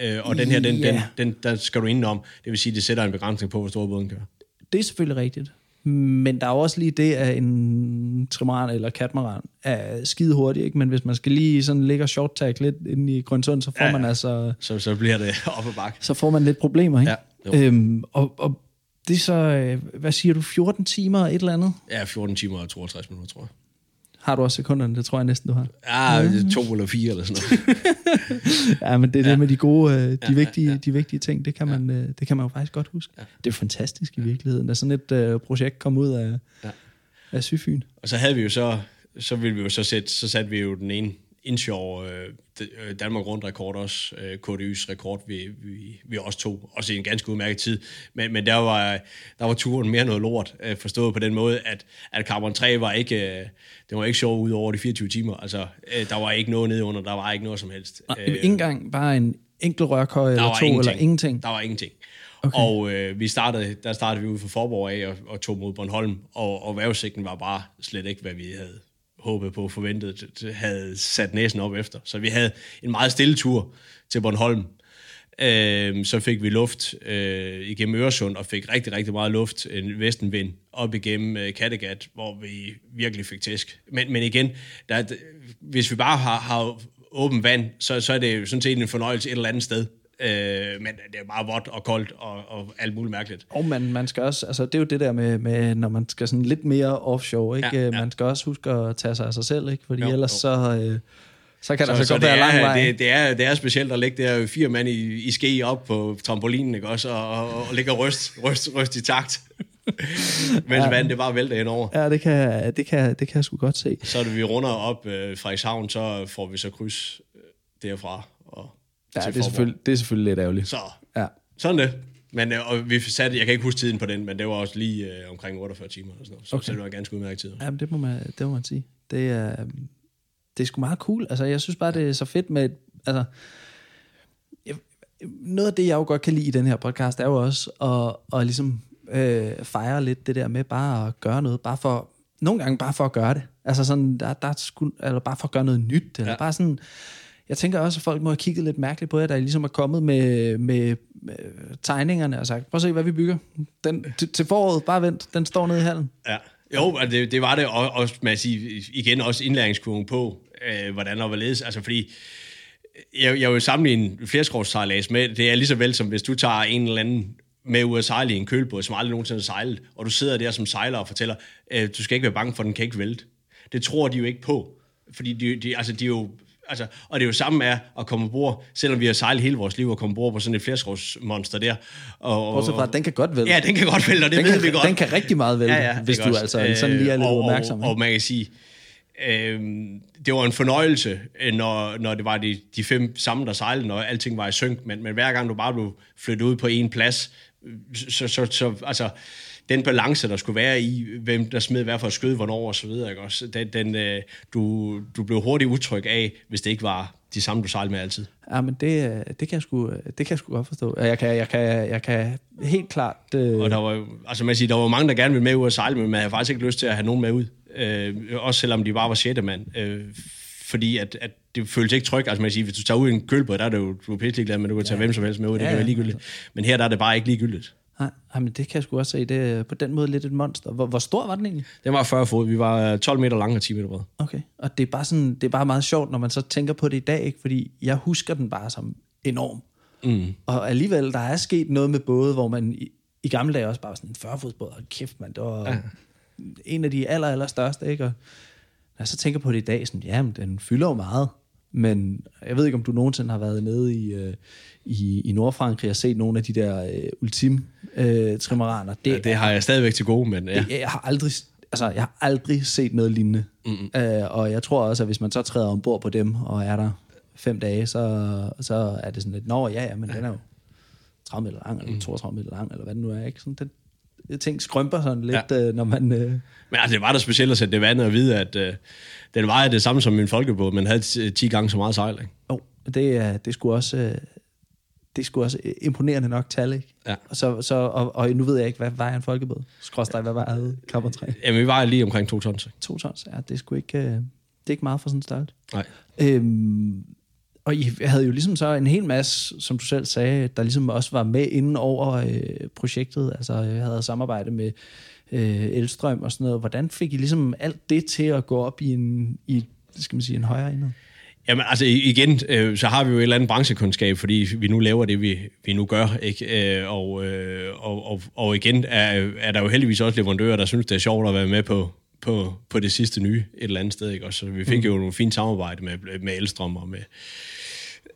Øh, og den her, den, Ja. den, den, der skal du indenom, det vil sige, det sætter en begrænsning på, hvor stor båden kan være. Det er selvfølgelig rigtigt. Men der er også lige det, at en trimaran eller katamaran er skide hurtig, ikke? men hvis man skal lige sådan ligge og short tag lidt inde i Grønsund, så får Ja, man altså Så, så bliver det op ad bakke. så får man lidt problemer, ikke? Ja, jo. øhm, og, og det er så, øh, hvad siger du, 14 timer et eller andet? Ja, 14 timer og 62 minutter, tror jeg. Har du også sekunderne? Det tror jeg næsten, du har. Ja, to eller fire eller sådan noget. Ja, men det er ja. det med de gode, øh, de, Ja, vigtige, ja, ja. de vigtige ting, det kan, man, øh, det kan man jo faktisk godt huske. Ja. Det er fantastisk i virkeligheden, at sådan et øh, projekt kom ud af, Ja. ja. af Syfyn. Og så havde vi jo så, så ville vi jo så sætte, så satte vi jo den ene inshore øh, d- øh, Danmark rundt rekord også, øh, KDY's rekord, vi, vi, vi også tog, også i en ganske udmærket tid. Men, men der var, der var turen mere noget lort, øh, forstået på den måde, at, at Carbon 3 var ikke, øh, det var ikke sjov ud over de 24 timer. Altså, øh, der var ikke noget nede under, der var ikke noget som helst. Nej, ikke engang bare en enkelt rørkøj Øh, eller to, ingenting. eller ingenting. Der var ingenting. Okay. Og øh, vi startede, der startede vi ud fra Forborg af og, og tog mod Bornholm, og, og vejrudsigten var bare slet ikke, hvad vi havde håbet på, forventet, havde sat næsen op efter. Så vi havde en meget stille tur til Bornholm. Øh, så fik vi luft øh, igennem Øresund, og fik rigtig, rigtig meget luft, en vestenvind, op igennem øh, Kattegat, hvor vi virkelig fik tæsk. Men, men igen, der, hvis vi bare har, har åben vand, så, så er det jo sådan set en fornøjelse et eller andet sted. Øh, men det er bare vådt og koldt og, og alt muligt mærkeligt. Og man, man skal også, altså det er jo det der med, med når man skal sådan lidt mere offshore, ikke? Ja, Ja. Man skal også huske at tage sig af sig selv, ikke? Fordi Jo, ellers jo. så, øh, så kan der Så, så, så godt være lang er, vej. det, det, er, det er specielt at ligge der fire mand i, i ske op på trampolinen, ikke også? Og, og, og ligge og ryst, ryst, ryst i takt. Mens ja. vandet det bare vælter ind over. Ja, det kan, det, kan, det kan jeg sgu godt se. Så da vi runder op øh, Frederikshavn, så får vi så kryds øh, derfra. Ja, det er, selvfølgelig, det er selvfølgelig lidt ærgerligt. Så Ja. sådan det. Men øh, og vi satte, jeg kan ikke huske tiden på den, men det var også lige øh, omkring 48 timer. Eller sådan noget. Så, okay. så det var en ganske udmærket tid. Ja, men det må man, det må man sige. Det er, det er sgu meget cool. Altså, jeg synes bare, det er så fedt med... Altså, jeg- noget af det, jeg jo godt kan lide i den her podcast, er jo også at, at ligesom øh, fejre lidt det der med bare at gøre noget. Bare for, nogle gange bare for at gøre det. Altså sådan, der, der er sgu, eller bare for at gøre noget nyt. Eller ja. bare sådan jeg tænker også, at folk må have kigget lidt mærkeligt på jer, der ligesom er kommet med, med, med tegningerne og sagt, prøv at se, hvad vi bygger. Den, til, til foråret, bare vent, den står nede i hallen. Ja. Jo, det, det var det, og også, man siger, igen også indlæringskurven på, øh, hvordan og hvorledes, altså fordi, jeg, jeg vil sammenligne flerskrovssejlads med, det er lige så vel som hvis du tager en eller anden med ud at sejle i en kølbåd, som aldrig nogensinde har sejlet, og du sidder der som sejler og fortæller, øh, du skal ikke være bange for, den kan ikke vælte. Det tror de jo ikke på, fordi de, de, altså, de er jo Altså, og det er jo samme med at komme ombord, selvom vi har sejlet hele vores liv og komme ombord på sådan et flerskovsmonster der. Og, Bortset fra, at den kan godt vælte. Ja, den kan godt vælte, og det den ved kan, vi godt. Den kan rigtig meget vælte, ja, ja, hvis du også. altså sådan lige er lidt og, opmærksom. Og, og man kan sige, øh, det var en fornøjelse, øh, når, når det var de, de fem sammen, der sejlede, når alting var i synk, men, men hver gang du bare blev flyttet ud på en plads, så, så, så altså, den balance, der skulle være i, hvem der smed hvad for skød, hvornår og så videre, ikke også? Den, den, øh, du, du blev hurtigt utryg af, hvis det ikke var de samme, du sejlede med altid. Ja, men det, det, kan jeg sgu, det kan jeg sgu godt forstå. Jeg kan, jeg kan, jeg kan helt klart... Øh... Og der var, altså man siger, der var mange, der gerne ville med ud og sejle, men man havde faktisk ikke lyst til at have nogen med ud. Øh, også selvom de bare var sjette mand. Øh, fordi at, at det føles ikke trygt. Altså man siger, hvis du tager ud i en kølbåd, der er det jo, du er pisselig glad, men du kan tage ja. hvem som helst med ud, det ja, kan være ligegyldigt. Altså. Men her der er det bare ikke ligegyldigt. Nej, men det kan jeg sgu også se. Det er på den måde lidt et monster. Hvor, hvor stor var den egentlig? Den var 40 fod. Vi var 12 meter lang og 10 meter bred. Okay, og det er, bare sådan, det er bare meget sjovt, når man så tænker på det i dag, ikke? fordi jeg husker den bare som enorm. Mm. Og alligevel, der er sket noget med både, hvor man i, i gamle dage også bare sådan en 40 fodsbåd, og kæft mand, det var ja. en af de aller, aller største, ikke? Og når jeg så tænker på det i dag, sådan, jamen, den fylder jo meget. Men jeg ved ikke, om du nogensinde har været nede i, øh, i, i Nordfrankrig og set nogle af de der øh, ultim øh. Det, ja, det har jeg stadigvæk til gode, men ja. Det, jeg har aldrig altså, jeg har aldrig set noget lignende. Mm-hmm. Øh, og jeg tror også, at hvis man så træder ombord på dem, og er der fem dage, så, så er det sådan lidt, nå ja, ja, men ja. den er jo 30 meter lang, eller 32 meter lang, eller hvad det nu er, ikke? Sådan, den, ting skrømper sådan lidt, ja. øh, når man... Øh... Men altså, det var da specielt at sætte det vandet og vide, at øh, den var det samme som min folkebåd, men havde 10 gange så meget sejl, ikke? Jo, det, det skulle også... Øh, det skulle også imponerende nok tal, ikke? Ja. Og, så, så, og, og nu ved jeg ikke, hvad var en folkebåd? Skråstrej, hvad var det? 3? Jamen, vi var lige omkring to tons. To tons, ja. Det er sgu ikke, det er ikke meget for sådan en start. Nej. Øhm, og I havde jo ligesom så en hel masse, som du selv sagde, der ligesom også var med inden over øh, projektet. Altså, jeg havde samarbejde med øh, Elstrøm og sådan noget. Hvordan fik I ligesom alt det til at gå op i en, i, skal man sige, en højere enhed? Jamen altså igen, øh, så har vi jo et eller andet branchekundskab, fordi vi nu laver det, vi, vi nu gør. Ikke? Øh, og, øh, og, og, og igen er, er der jo heldigvis også leverandører, der synes, det er sjovt at være med på, på, på det sidste nye et eller andet sted. Ikke? Og så vi fik mm. jo nogle fint samarbejde med, med Elstrøm og med...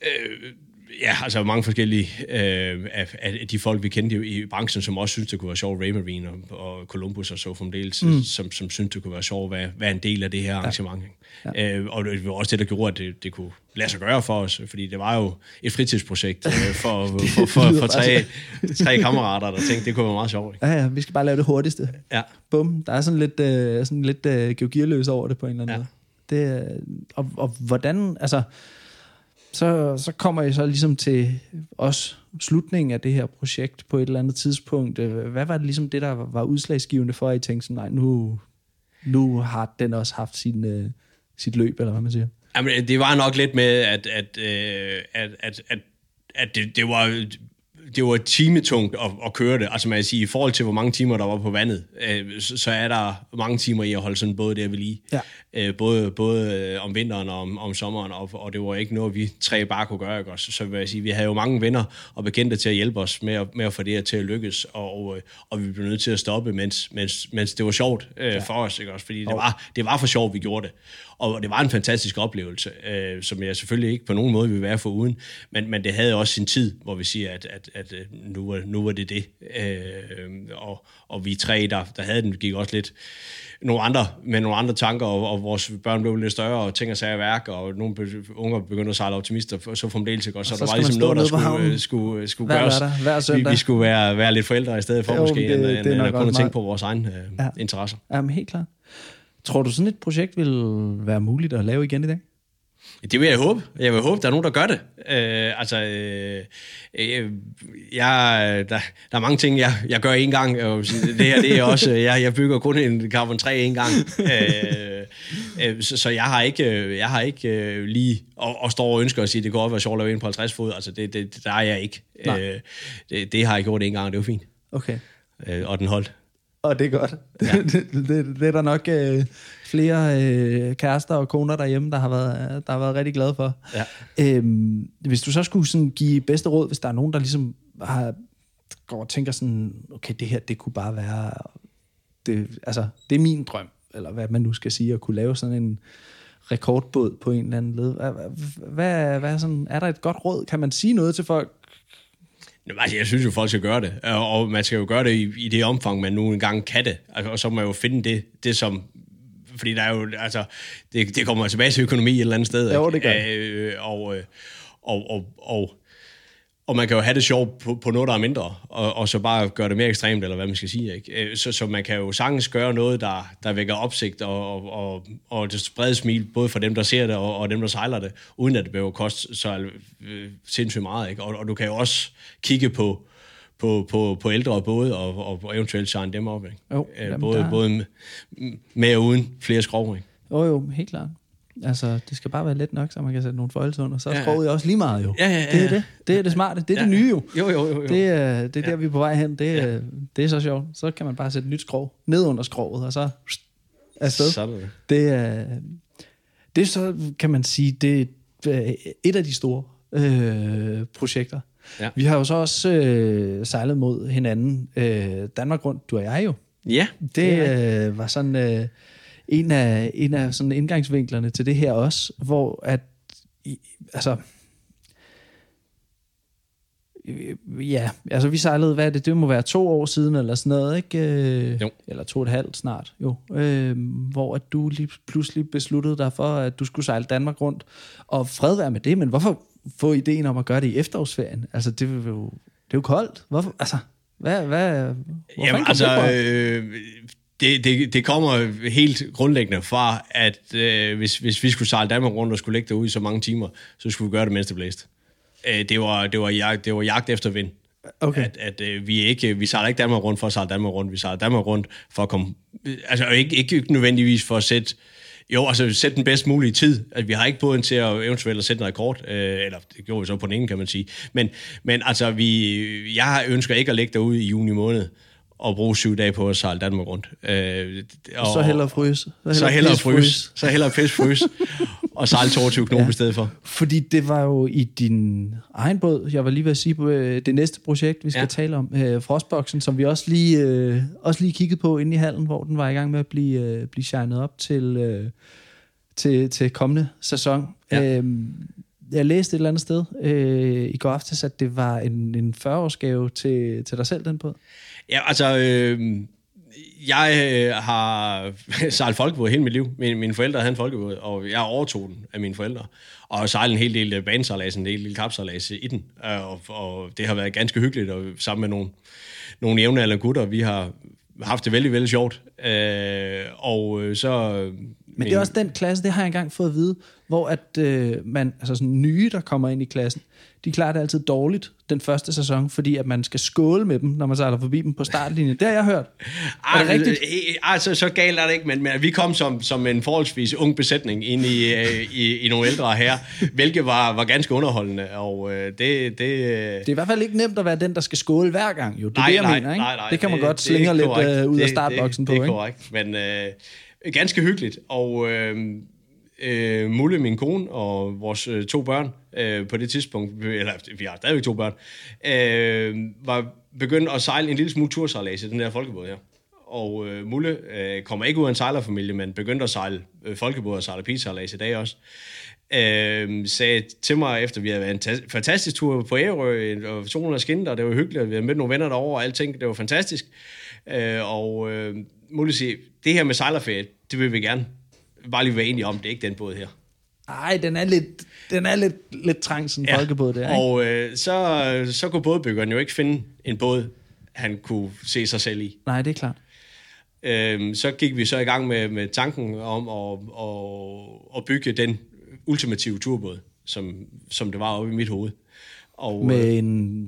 Øh, ja, altså mange forskellige øh, af, af de folk, vi kendte i branchen, som også synes det kunne være sjovt, Raymarine og, og Columbus og så fremdeles, mm. som, som synes det kunne være sjovt at være, være en del af det her arrangement. Ja. Ja. Øh, og det var også det, der gjorde, at det, det kunne lade sig gøre for os, fordi det var jo et fritidsprojekt øh, for, for, for, for, for tre, tre kammerater, der tænkte, det kunne være meget sjovt. Ikke? Ja, ja, vi skal bare lave det hurtigste. Ja. Bum, der er sådan lidt, øh, sådan lidt øh, geogirløs over det på en eller anden ja. måde. Det, og, og hvordan, altså så, så kommer I så ligesom til os slutningen af det her projekt på et eller andet tidspunkt. Hvad var det ligesom det, der var udslagsgivende for, at I tænkte sådan, nej, nu, nu har den også haft sin, uh, sit løb, eller hvad man siger? Jamen, det var nok lidt med, at, at, øh, at, at, at, at det, det var det var timetungt at, at køre det. Altså man kan sige, i forhold til hvor mange timer der var på vandet, øh, så, så er der mange timer i at holde sådan både der ved lige. Ja. Øh, både både øh, om vinteren og om, om sommeren, og, og det var ikke noget, vi tre bare kunne gøre. Ikke? Så, så vil jeg sige, vi havde jo mange venner og bekendte til at hjælpe os med at, med at få det her til at lykkes, og, øh, og vi blev nødt til at stoppe, mens, mens, mens det var sjovt øh, ja. for os. Ikke? Også, fordi det var, det var for sjovt, vi gjorde det. Og det var en fantastisk oplevelse, øh, som jeg selvfølgelig ikke på nogen måde vil være for uden, men, men det havde også sin tid, hvor vi siger, at, at, at nu, var, nu var det det. Øh, og, og vi tre, der, der havde den, gik også lidt nogle andre, med nogle andre tanker, og, og vores børn blev lidt større, og ting og sager værk, og nogle unger begyndte at sejle optimister, så fremdeles ikke, og så, og så der var ligesom noget, der skulle, skulle, skulle Hver gøres. Hver vi, vi skulle være, være lidt forældre i stedet for, jo, måske, det, end, det end at kun at tænke på vores egne øh, ja. interesser. Jamen, helt klart. Tror du sådan et projekt vil være muligt at lave igen i dag? Det vil jeg håbe. Jeg vil håbe, der er nogen, der gør det. Øh, altså, øh, øh, jeg, der, der er mange ting, jeg, jeg gør en gang. Og det her, det er også, jeg, jeg bygger kun en Carbon 3 en gang. Øh, øh, så, så jeg har ikke, jeg har ikke øh, lige, og, og står og ønsker at sige, at det går op at være sjovt at lave ind på 50 fod. Altså, det, det, der er jeg ikke. Øh, det, det har jeg gjort en gang, og det var fint. Okay. Øh, og den holdt. Og det er godt. Ja. det, det, det er der nok øh, flere øh, kærester og koner derhjemme, der har været, der har været rigtig glade for. Ja. Øhm, hvis du så skulle sådan give bedste råd, hvis der er nogen, der ligesom har, går og tænker sådan, okay, det her, det kunne bare være, det, altså, det er min drøm, eller hvad man nu skal sige, at kunne lave sådan en rekordbåd på en eller anden led. Hvad, hvad, sådan, er der et godt råd? Kan man sige noget til folk, Jamen, altså, jeg synes jo, folk skal gøre det, og man skal jo gøre det i, i det omfang, man nu engang kan det, altså, og så må man jo finde det, det som fordi der er jo, altså, det, det kommer tilbage til økonomi et eller andet sted. Jo, det gør øh, og, øh, og, og, og, og man kan jo have det sjovt på, på noget, der er mindre, og, og så bare gøre det mere ekstremt, eller hvad man skal sige. Ikke? Øh, så, så man kan jo sagtens gøre noget, der, der vækker opsigt, og, og, og, og det spreder smil, både for dem, der ser det, og, og dem, der sejler det, uden at det behøver koste så øh, sindssygt meget. Ikke? Og, og du kan jo også kigge på, på, på, på ældre både, og, og, og eventuelt shine dem op. Ikke? Jo, øh, jamen, både, der... både med, med og uden flere skrov. Ikke? Jo, jo, helt klart. Altså, det skal bare være let nok, så man kan sætte nogle forældre under. Så er ja. også lige meget jo. Ja, ja, ja. Det er det. Det er det smarte. Det er ja, det nye jo. Jo, jo, jo. jo. Det, er, det er der, vi er på vej hen. Det, ja. det er så sjovt. Så kan man bare sætte et nyt skrov ned under skrovet, og så afsted. Sådan. Det er, det er så, kan man sige, det er et af de store øh, projekter. Ja. Vi har jo så også øh, sejlet mod hinanden. Øh, Danmark rundt, du og jeg jo. Ja. Det, det øh, var sådan øh, en af, en af sådan indgangsvinklerne til det her også, hvor at, i, altså, ja, altså vi sejlede, hvad er det, det må være to år siden eller sådan noget, ikke? Øh, jo. Eller to og et halvt snart, jo. Øh, hvor at du lige pludselig besluttede dig for, at du skulle sejle Danmark rundt. Og fred være med det, men hvorfor få ideen om at gøre det i efterårsferien? Altså, det er jo, det er jo koldt. Hvorfor, altså, hvad, hvad, Jamen, altså, øh, det, det, det kommer helt grundlæggende fra, at øh, hvis, hvis vi skulle sejle Danmark rundt og skulle ligge derude i så mange timer, så skulle vi gøre det, mens det blæste. Øh, det, var, det, var jagt, det var jagt efter vind. Okay. At, at øh, vi ikke vi sejler ikke Danmark rundt for at sejle Danmark rundt, vi sejler Danmark rundt for at komme... Altså ikke, ikke nødvendigvis for at sætte jo, altså sætte den bedst mulige tid. Altså, vi har ikke båden til at eventuelt at sætte en rekord, øh, eller det gjorde vi så på den ene, kan man sige. Men, men altså, vi, jeg ønsker ikke at ligge derude i juni måned og bruge syv dage på at sejle Danmark rundt. Øh, og, så hellere fryse. Så hellere fryse. Så hellere pisse fryse. og sejle 22 knop ja. i stedet for. Fordi det var jo i din egen båd, jeg var lige ved at sige på øh, det næste projekt, vi skal ja. tale om, øh, Frostboxen, som vi også lige, øh, også lige kiggede på inde i hallen, hvor den var i gang med at blive, øh, blive shined op til, øh, til, til kommende sæson. Ja. Øh, jeg læste et eller andet sted øh, i går aftes, at det var en, en 40-årsgave til, til dig selv, den båd. Ja, altså... Øh jeg øh, har sejlet folkebåd hele mit liv. Min, mine forældre havde en folkebåd, og jeg overtog den af mine forældre. Og sejlede sejlet en hel del øh, banesejlads, en del kapsejlads i den. Øh, og, og det har været ganske hyggeligt, og sammen med nogle, nogle jævne eller gutter, vi har haft det vældig, vældig sjovt. Øh, og øh, så... Men det er også den klasse, det har jeg engang fået at vide, hvor at øh, man, altså sådan nye, der kommer ind i klassen, de klarer det altid dårligt den første sæson, fordi at man skal skåle med dem, når man sejler forbi dem på startlinjen. Det har jeg hørt. Ej, er det rigtigt? Altså, så galt er det ikke, men, men vi kom som, som en forholdsvis ung besætning ind i, øh, i, i nogle ældre her, hvilket var, var ganske underholdende, og øh, det, det... Det er i hvert fald ikke nemt at være den, der skal skåle hver gang, jo. Det er nej, det, jeg nej, mener, ikke? Nej, nej, det kan man det, godt slinge lidt uh, ud det, af startboksen det, på, det, er korrekt, men øh, ganske hyggeligt, og... Øh, øh, Mulle, min kone, og vores øh, to børn øh, på det tidspunkt, eller vi har stadigvæk to børn, øh, var begyndt at sejle en lille smule tursejlads i den der folkebåd her. Og øh, Mulle øh, kommer ikke ud af en sejlerfamilie, men begyndte at sejle øh, folkebåd og sejle pizzalæs i dag også. Øh, sagde til mig, efter vi havde været en fantastisk tur på Ærø, og solen er skinnet, og det var hyggeligt, og vi havde mødt nogle venner derovre, og alting, det var fantastisk. Øh, og øh, Mulle siger, det her med sejlerferie, det vil vi gerne bare lige være enige om, det er ikke den båd her. Nej, den er lidt, den er lidt, lidt trang, sådan en ja. folkebåd der. Ikke? Og øh, så, så kunne bådbyggeren jo ikke finde en båd, han kunne se sig selv i. Nej, det er klart. Øhm, så gik vi så i gang med, med tanken om at, at, at bygge den ultimative turbåd, som, som det var oppe i mit hoved. Og, Med en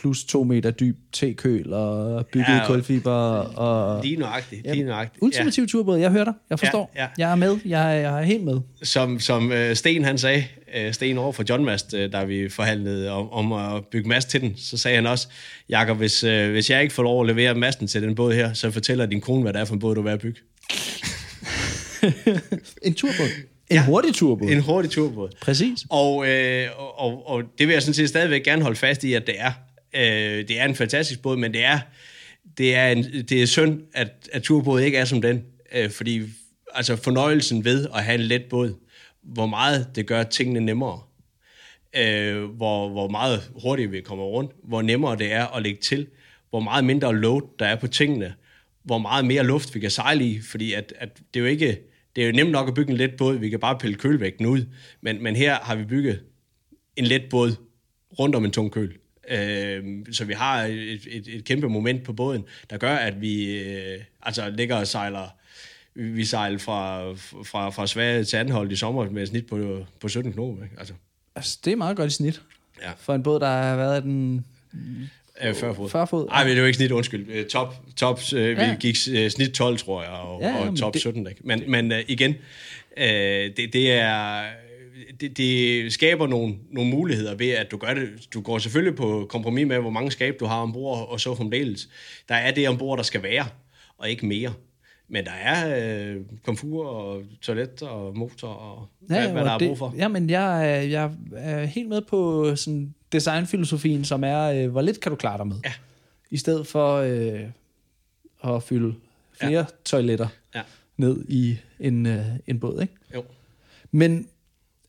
plus to meter dyb tekøl og bygget Ja, ja, og- kulfiber og... Lige nøjagtigt, lige nøjagtigt. Ultimativ turbåd, jeg hører dig. Jeg forstår. Ja, ja. Jeg er med. Jeg, jeg er helt med. Som, som øh, Sten han sagde, øh, Sten over for John Mast, øh, da vi forhandlede om, om at bygge mast til den, så sagde han også, Jakob, hvis, øh, hvis jeg ikke får lov at levere masten til den båd her, så fortæller din kone, hvad det er for en båd, du vil at bygge. En turbåd. En ja. hurtig turbåd. En hurtig turbåd. Præcis. Og, øh, og, og, og det vil jeg sådan set stadigvæk gerne holde fast i, at det er. Øh, det er en fantastisk båd, men det er, det er, en, det er synd, at, at turbåd ikke er som den. Øh, fordi altså fornøjelsen ved at have en let båd, hvor meget det gør tingene nemmere. Øh, hvor, hvor meget hurtigere vi kommer rundt, hvor nemmere det er at lægge til, hvor meget mindre load der er på tingene, hvor meget mere luft vi kan sejle i, fordi at, at det er jo ikke, det er jo nemt nok at bygge en let båd, vi kan bare pille kølvægten ud, men, men her har vi bygget en let båd rundt om en tung køl. Øh, så vi har et, et, et kæmpe moment på båden, der gør, at vi øh, altså ligger og sejler, vi sejler fra, fra, fra Sverige til Anholdt i sommer med et snit på, på 17 knop. Ikke? Altså, Altså, det er meget godt i snit. Ja. For en båd, der har været den... øh, 40 fod. 40 fod, Nej, men det er jo ikke snit, undskyld. Øh, top, top øh, Ja. vi gik øh, snit 12, tror jeg, og, Ja, ja, ja, og men top det- 17. Ikke? Men, men øh, igen, øh, det, det er... Det, det skaber nogle, nogle muligheder ved, at du gør det. Du går selvfølgelig på kompromis med, hvor mange skab du har ombord, og så fremdeles. Der er det ombord, der skal være, og ikke mere. Men der er øh, komfur og toilet og motor og ja, hvad, hvad der er det, brug for. Jamen, jeg, er- jeg er helt med på sådan designfilosofien, som er, øh, hvor lidt kan du klare dig med? Ja. I stedet for øh, at fylde flere ja. toiletter Ja. ned i en, øh, en båd, ikke? Jo. Men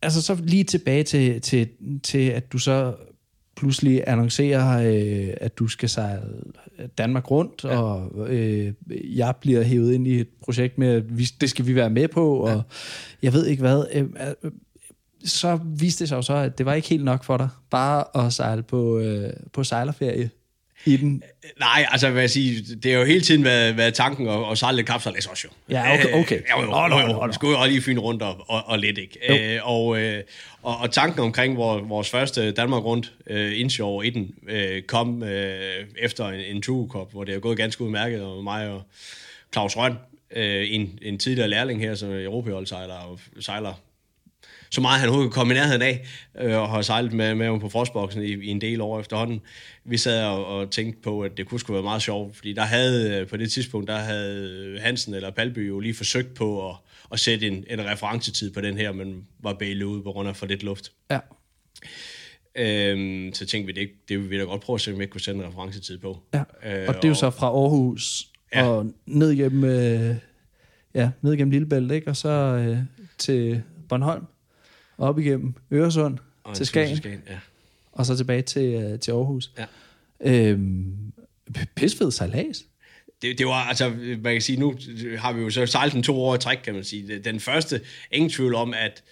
altså så lige tilbage til, til, til at du så pludselig annoncerer, øh, at du skal sejle Danmark rundt, ja. og øh, jeg bliver hævet ind i et projekt med, at vi, det skal vi være med på, og jeg ved ikke hvad. Øh, øh, så viste det sig jo så, at det var ikke helt nok for dig, bare at sejle på, øh, på sejlerferie i den. Nej, altså hvad jeg sige, det har jo hele tiden været, været tanken at, at sejle lidt kapsejlads også jo. Ja, okay, okay. Øh, jo, jo, Nå, nå, jo, jo. Vi skulle jo lige finde rundt og, og, og lidt, ikke? Øh, og, øh, og, og tanken omkring hvor, vores første Danmark rundt øh, indshow i den øh, kom øh, efter en, en Tuge hvor det er gået ganske udmærket, og mig og Claus Røn, øh, en, en tidligere lærling her, som er Europaholdsejler og sejler så meget han overhovedet kunne komme i nærheden af, øh, og har sejlet med, med ham på frostboksen i, i en del år efterhånden. Vi sad og, og tænkte på, at det kunne sgu være meget sjovt, fordi der havde øh, på det tidspunkt, der havde Hansen eller Palby jo lige forsøgt på at, at sætte en, en referencetid på den her, men var bailet ud på grund af for lidt luft. Ja. Øhm, så tænkte vi, det, det vil vi da godt prøve at se, om vi ikke kunne sætte en referencetid på. Ja. Øh, Og det er jo så fra Aarhus Ja. og ned gennem, øh, ja, ned gennem Lillebælt, ikke? og så øh, til Bornholm, op igennem Øresund og til Skagen, Skagen ja. og så tilbage til, øh, til Aarhus. Ja. Øhm, pisfed sejlads. det, det var, altså, man kan sige, nu har vi jo så sejlet den to år i træk, kan man sige. Den første, ingen tvivl om, at,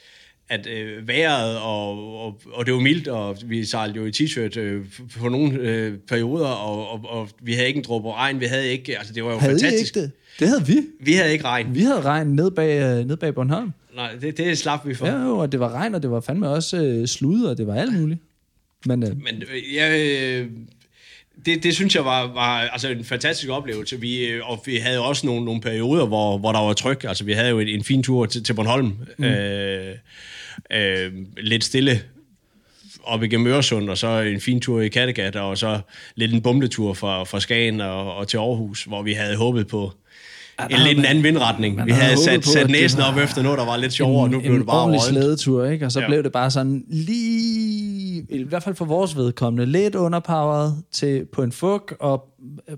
at øh, vejret, og, og, og det var mildt, og vi sejlede jo i t-shirt øh, på nogle øh, perioder, og, og, og vi havde ikke en dråbe regn, vi havde ikke, altså det var jo Havde I fantastisk. ikke det? Det havde vi. Vi havde ikke regn. Vi havde regn ned bag, øh, ned bag Bornholm. Nej, det, det slap vi for. Ja, jo, og det var regn, og det var fandme også øh, slud, og det var alt muligt. Men øh, Men øh, jeg, øh, det, det synes jeg var, var altså en fantastisk oplevelse. Vi, øh, og vi havde også nogle, nogle perioder, hvor, hvor der var tryk. Altså, vi havde jo en, en fin tur til, til Bornholm. Mm. Øh, øh, lidt stille op igennem Øresund, og så en fin tur i Kattegat, og så lidt en bumletur fra, fra Skagen og, og til Aarhus, hvor vi havde håbet på Ja, en lidt en anden vindretning. man Vi havde sat, på, sat at det næsen op efter noget, der var lidt sjovere, og nu blev en det bare ordentlig rådent. slædetur, ikke? Og så Ja. blev det bare sådan lige, i hvert fald for vores vedkommende, lidt underpowered til, på en fug, og øh,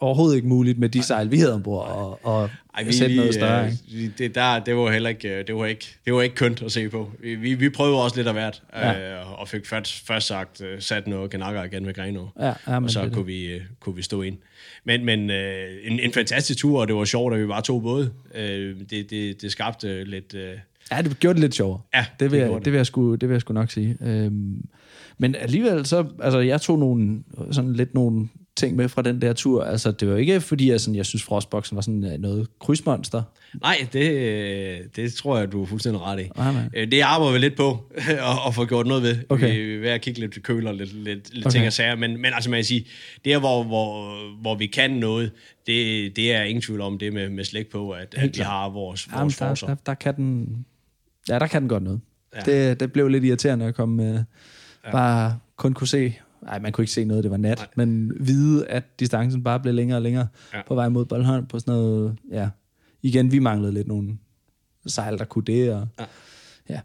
overhovedet ikke muligt med de sejl, vi havde ombord, og, og Ej, vi, sætte noget større. øh, vi- det, der, det var heller ikke, øh, det var ikke, det var ikke kønt at se på. Vi, vi, vi prøvede også lidt af hvert, Ja. øh, og fik først, først sagt, øh, sat noget kanakker igen ved Grenaa. Ja, ja, og så det kunne vi, øh, kunne vi stå ind. Men, men øh, en, en fantastisk tur, og det var sjovt, at vi var to både. Øh, det, det, det skabte lidt... Øh, Ja, det gjorde det lidt sjovere. Ja, det vil, det jeg, det. det, vil jeg sku, det vil jeg sgu nok sige. Øhm, men alligevel så, altså jeg tog nogle, sådan lidt nogle ting med fra den der tur. Altså, det var ikke fordi, jeg, sådan, jeg synes, Frostboxen var sådan øh, noget krydsmonster. Nej, det, det tror jeg, du er fuldstændig ret i. Nej. Øh, Det arbejder vi lidt på at, at få gjort noget ved. Okay. Vi er ved at kigge lidt til køler, lidt, lidt, lidt Okay. ting og sager. Men, men altså, man kan sige, der hvor, hvor, hvor vi kan noget, det, det er ingen tvivl om det med, med slæk på, at, at vi har vores, Jamen, vores der, forser. der, der, kan den... Ja, der kan den godt noget. Ja. Det, det blev lidt irriterende at komme med... Ja. Bare kun kunne se... Nej, man kunne ikke se noget, det var nat. Nej. Men vide, at distancen bare blev længere og længere Ja. ja. på vej mod Bornholm på sådan noget... Ja, igen, vi manglede lidt nogle sejl, der kunne det, og Ja. ja, ja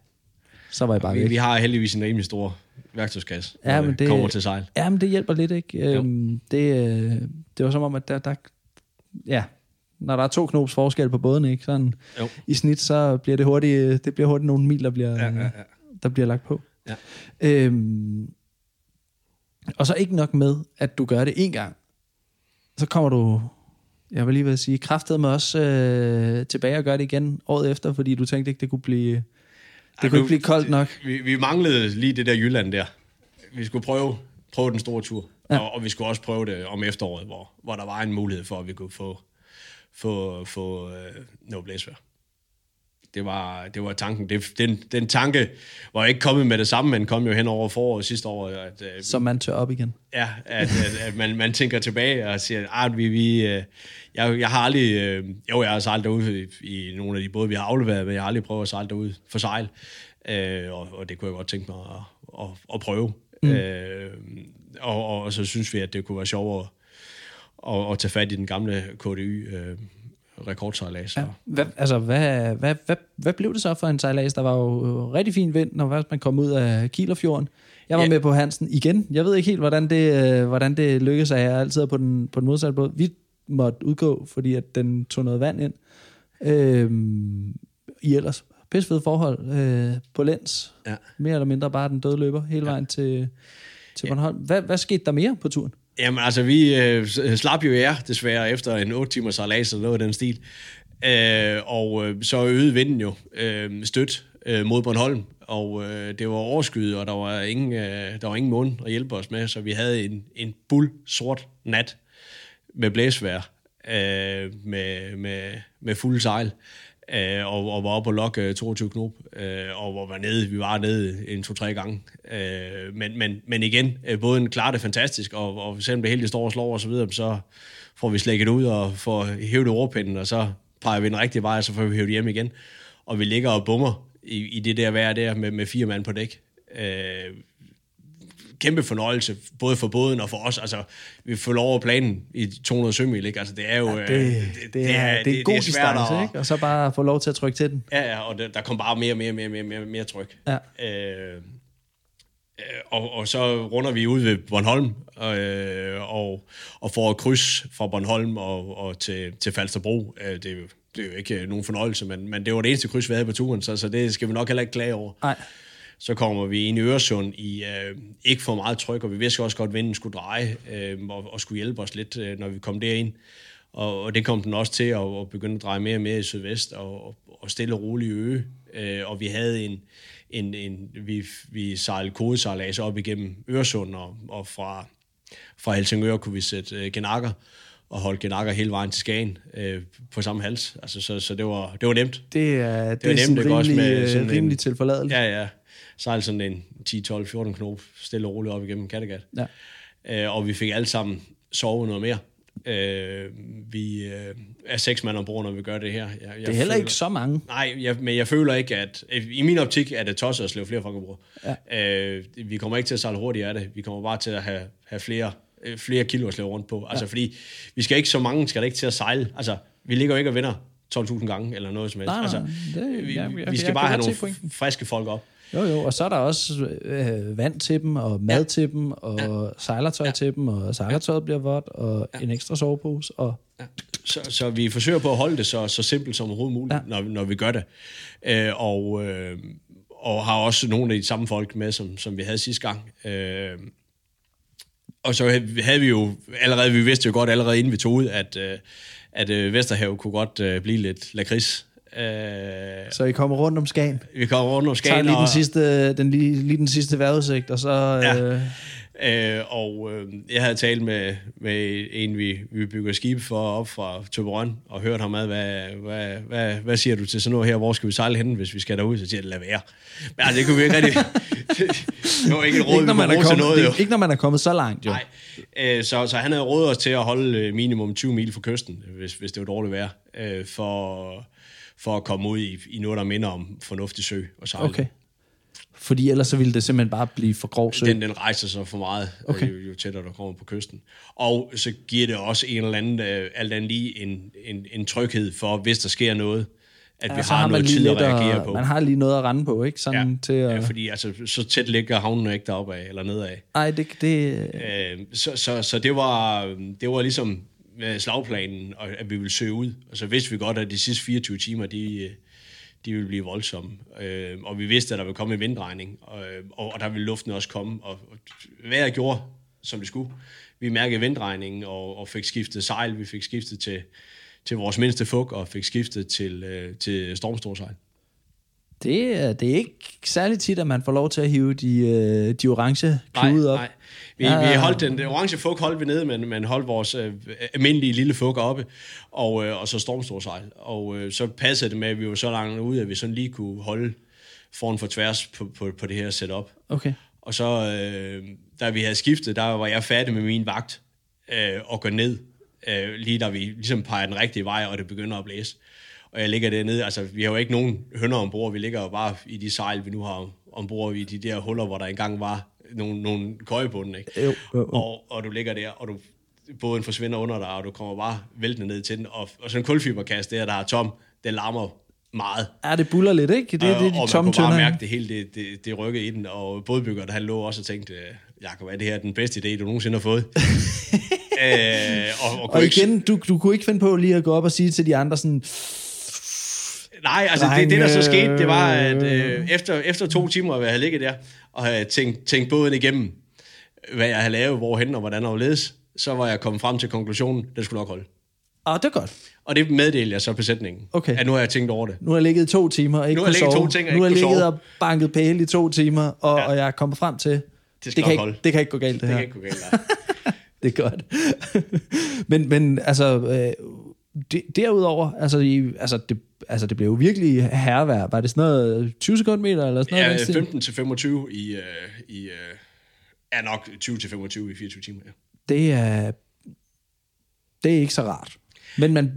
så var jeg bare Vi, væk. vi har heldigvis en rimelig stor værktøjskasse, Ja, men det kommer til sejl. Ja, men det hjælper lidt, ikke? Øhm, det, øh, det var som om, at der, der... Ja, når der er to knops forskel på båden, ikke? Sådan, Jo. i snit, så bliver det hurtigt, det bliver hurtigt nogle mil, der bliver, Ja, ja, ja. der bliver lagt på. Ja. Øhm, og så ikke nok med, at du gør det en gang. Så kommer du, jeg vil lige vil sige, kraftet med os øh, tilbage og gøre det igen året efter, fordi du tænkte ikke, det kunne blive, det Ej, kunne nu- ikke blive koldt nok. Vi, vi manglede lige det der Jylland der. Vi skulle prøve, prøve den store tur. Ja. Og, og vi skulle også prøve det om efteråret, hvor, hvor der var en mulighed for, at vi kunne få, få, få øh, noget blæsvejr. Det var, det var tanken. Det, den, den tanke var ikke kommet med det samme, men kom jo hen over foråret sidste år, at, øh, Så man tør op igen. Ja, at, at, at man, man tænker tilbage og siger, at vi, vi, øh, jeg, jeg har aldrig, øh, jo jeg har sejlet derude i, i nogle af de både, vi har afleveret, men jeg har aldrig prøvet at sejle derude for sejl, øh, og, og det kunne jeg godt tænke mig at, at, at prøve. Mm. Øh, og, og, og så synes vi, at det kunne være sjovere at, at tage fat i den gamle KDY øh, rekordsejlads. Ja. Ja. Hvad, altså, hvad, hvad, hvad, hvad blev det så for en sejlads? Der var jo rigtig fin vind, når man kom ud af Kielerfjorden. Jeg var Ja. ja. med på Hansen igen. Jeg ved ikke helt, hvordan det, øh, hvordan det lykkedes, at jeg altid er på den, på den modsatte båd. Vi måtte udgå, fordi at den tog noget vand ind. Øhm, I ellers pissefede forhold øh, på læns. Ja. Mere eller mindre bare den døde løber hele vejen til, til Bornholm. Hvad, hvad skete der mere på turen? Jamen altså, vi øh, øh slap jo jer desværre efter en 8 timers sejlads eller noget af den stil. Øh, og øh, så øgede vinden jo øh, stødt øh, mod Bornholm, og øh, det var overskyet, og der var ingen, øh, der var ingen måne at hjælpe os med, så vi havde en, en bull sort nat med blæsvejr, øh, med, med, med fuld sejl, øh, og, og var oppe på lok øh, 22 knop, øh, og var nede, vi var nede en to-tre gange. Øh, men, men, men igen, øh, båden klarer det fantastisk, og, og selvom det hele står og slår og så videre, så får vi slækket ud og får hævet overpinden, og så peger vi den rigtige vej, og så får vi hævet hjem igen. Og vi ligger og bummer i, i det der vejr der med, med fire mand på dæk. Øh, kæmpe fornøjelse, både for båden og for os. Altså, vi får lov over planen i 200 sømil, ikke? Altså, det er jo... Det, øh, det, det, er, det er en god svært distance, at- ikke? Og så bare få lov til at trykke til den. Ja, ja, og der, der kom bare mere, mere, mere, mere, mere, mere tryk. Ja. Øh, øh, og, og så runder vi ud ved Bornholm øh, og, og får et kryds fra Bornholm og, og til, til Falsterbro. Øh, det, er jo, det er jo ikke nogen fornøjelse, men, men det var det eneste kryds, vi havde på turen, så, så det skal vi nok heller ikke klage over. Nej. Så kommer vi ind i Øresund i øh, ikke for meget tryk, og vi vidste også godt, at vinden skulle dreje øh, og, og skulle hjælpe os lidt, øh, når vi kom derind. Og, og det kom den også til at, at begynde at dreje mere og mere i sydvest og, og, stille og roligt øge. Øh, og vi havde en, en, en vi, vi sejlede kodesejlads op igennem Øresund, og, og fra, fra Helsingør kunne vi sætte øh, genakker og holde genakker hele vejen til Skagen øh, på samme hals. Altså, så, så det, var, det var nemt. Det er, det var er nemt, sådan det går også rimelig, med øh, sådan en- rimelig tilforladeligt. Ja, ja. Sejle sådan en 10, 12, 14 knop stille og roligt op igennem Kattegat. Ja. Øh, og vi fik alle sammen sovet noget mere. Øh, vi øh, er seks mand ombord, når vi gør det her. Jeg, jeg Det er heller ikke så mange. Nej, jeg, men jeg føler ikke, at... I min optik er det tosset at slå flere folk ombord. Ja. Øh, vi kommer ikke til at sejle hurtigt af det. Vi kommer bare til at have, have flere, øh, flere kilo at slå rundt på. Altså, fordi vi skal ikke så mange, skal der ikke til at sejle. Altså, vi ligger jo ikke og vinder 12.000 gange, eller noget som helst. Nej, altså, det- vi, jeg- jeg- vi skal jeg bare have nogle friske folk op. Jo, jo, og så er der også øh, vand til dem, og mad ja. til dem, og ja. sejlertøj ja. til dem, og sejlertøjet bliver vådt, og ja. en ekstra sovepose, og Så, så vi forsøger på at holde det så, så simpelt som overhovedet muligt, Ja. ja. når, når vi gør det. Øh, og, øh, og har også nogle af de samme folk med, som, som vi havde sidste gang. Øh, og så havde- havde vi jo allerede, vi vidste jo godt allerede inden vi tog ud, at, øh, at øh, Vesterhav kunne godt øh, blive lidt lakrids. Øh, så I kommer rundt om Skagen. vi kommer rundt om Tager Skagen, lige den og, sidste, den, lige, lige den sidste vejrudsigt, og så... Ja. Øh, Øh, og øh, jeg havde talt med, med en, vi, vi bygger skib for op fra Tøberøn, og hørt ham ad, hvad, hvad, hvad, hvad siger du til sådan noget her? Hvor skal vi sejle hen, hvis vi skal derud? Så siger jeg, lad være. Men altså, det kunne vi ikke rigtig... det var ikke et råd, ikke, når man er kommet, noget, jo. ikke når man er kommet så langt, jo. Nej, øh, så, så han havde rådet os til at holde øh, minimum 20 mil fra kysten, hvis, hvis det var dårligt vejr, øh, for, for at komme ud i, i noget, der minder om fornuftig sø og sejle. Okay. Fordi ellers så ville det simpelthen bare blive for grov sø. Den, den rejser sig for meget, Okay. jo, jo tættere du kommer på kysten. Og så giver det også en eller anden, øh, alt andet lige en, en, en tryghed for, hvis der sker noget, at ja, vi så har, noget tid at reagere på. Man har lige noget at rende på, ikke? Sådan ja, til at... ja, fordi altså, så tæt ligger havnen ikke deroppe af, eller nedad. Ej, det, det, Øh, så, så, så det var, det var ligesom slagplanen, og at vi ville søge ud. Og så vidste vi godt, at de sidste 24 timer, de, øh, de ville blive voldsomme. Øh, og vi vidste, at der ville komme en vindregning, og, og, og der ville luften også komme. Og, og vejret gjorde, som det skulle. Vi mærkede vindregningen og, og fik skiftet sejl. Vi fik skiftet til, til vores mindste fug, og fik skiftet til, øh, til stormstorsejl. det, er, det er ikke særlig tit, at man får lov til at hive de, øh, de orange klude op. Nej, vi, Ja, ja, ja, vi holdt den, den orange fug holdt vi nede, men, men holdt vores øh, almindelige lille fug oppe, og, øh, og så stormstorsejl. Og øh, så passede det med, at vi var så langt ude, at vi sådan lige kunne holde foran for tværs på, på, på det her setup. Okay. Og så, øh, da vi havde skiftet, der var jeg færdig med min vagt øh, og gå ned, øh, lige da vi ligesom peger den rigtige vej, og det begynder at blæse. Og jeg ligger dernede, altså vi har jo ikke nogen hønder ombord, vi ligger jo bare i de sejl, vi nu har ombord i de der huller, hvor der engang var nogle, nogle køjebunde, ikke? Jo, jo, jo. Og, og du ligger der, og du båden forsvinder under dig, og du kommer bare væltende ned til den, og, og sådan en kulfiberkast der, der er tom, den larmer meget. Ja, det buller lidt, ikke? Det, det er og, de og man tomme kunne bare mærke det hele, det, det, det rykkede i den, og bådbyggeren, han lå også og tænkte, Jakob, er det her den bedste idé, du nogensinde har fået? øh, og, og, Og ikke- igen, du, du kunne ikke finde på lige at gå op og sige til de andre sådan, Nej, altså det, det, der så Drenge. skete, det var, at øh, efter, efter to timer, hvor jeg havde ligget der, og havde tænkt, tænkt båden igennem, hvad jeg havde lavet, hvorhen og hvordan og hvorledes, så var jeg kommet frem til konklusionen, den skulle nok holde. åh, det er godt. Og det meddelte jeg så besætningen, Okay. at nu har jeg tænkt over det. Nu har jeg ligget to timer og ikke Nu har jeg ligget sove. to ting og nu har jeg ligget sove. og banket pæle i to timer, og, Ja. og jeg er kommet frem til, det, skal kan ikke, holde. det kan ikke gå galt, det, Det her. kan ikke gå galt. nej. Det er godt. men, men altså, øh, derudover, altså, i, altså, det, altså, det blev jo virkelig hervær. Var det sådan noget 20 sekundmeter eller sådan noget? Ja, stil? 15 til 25 i, øh, i øh, er nok 20 til 25 i 24 timer. Ja. Det er, det er ikke så rart. Men man,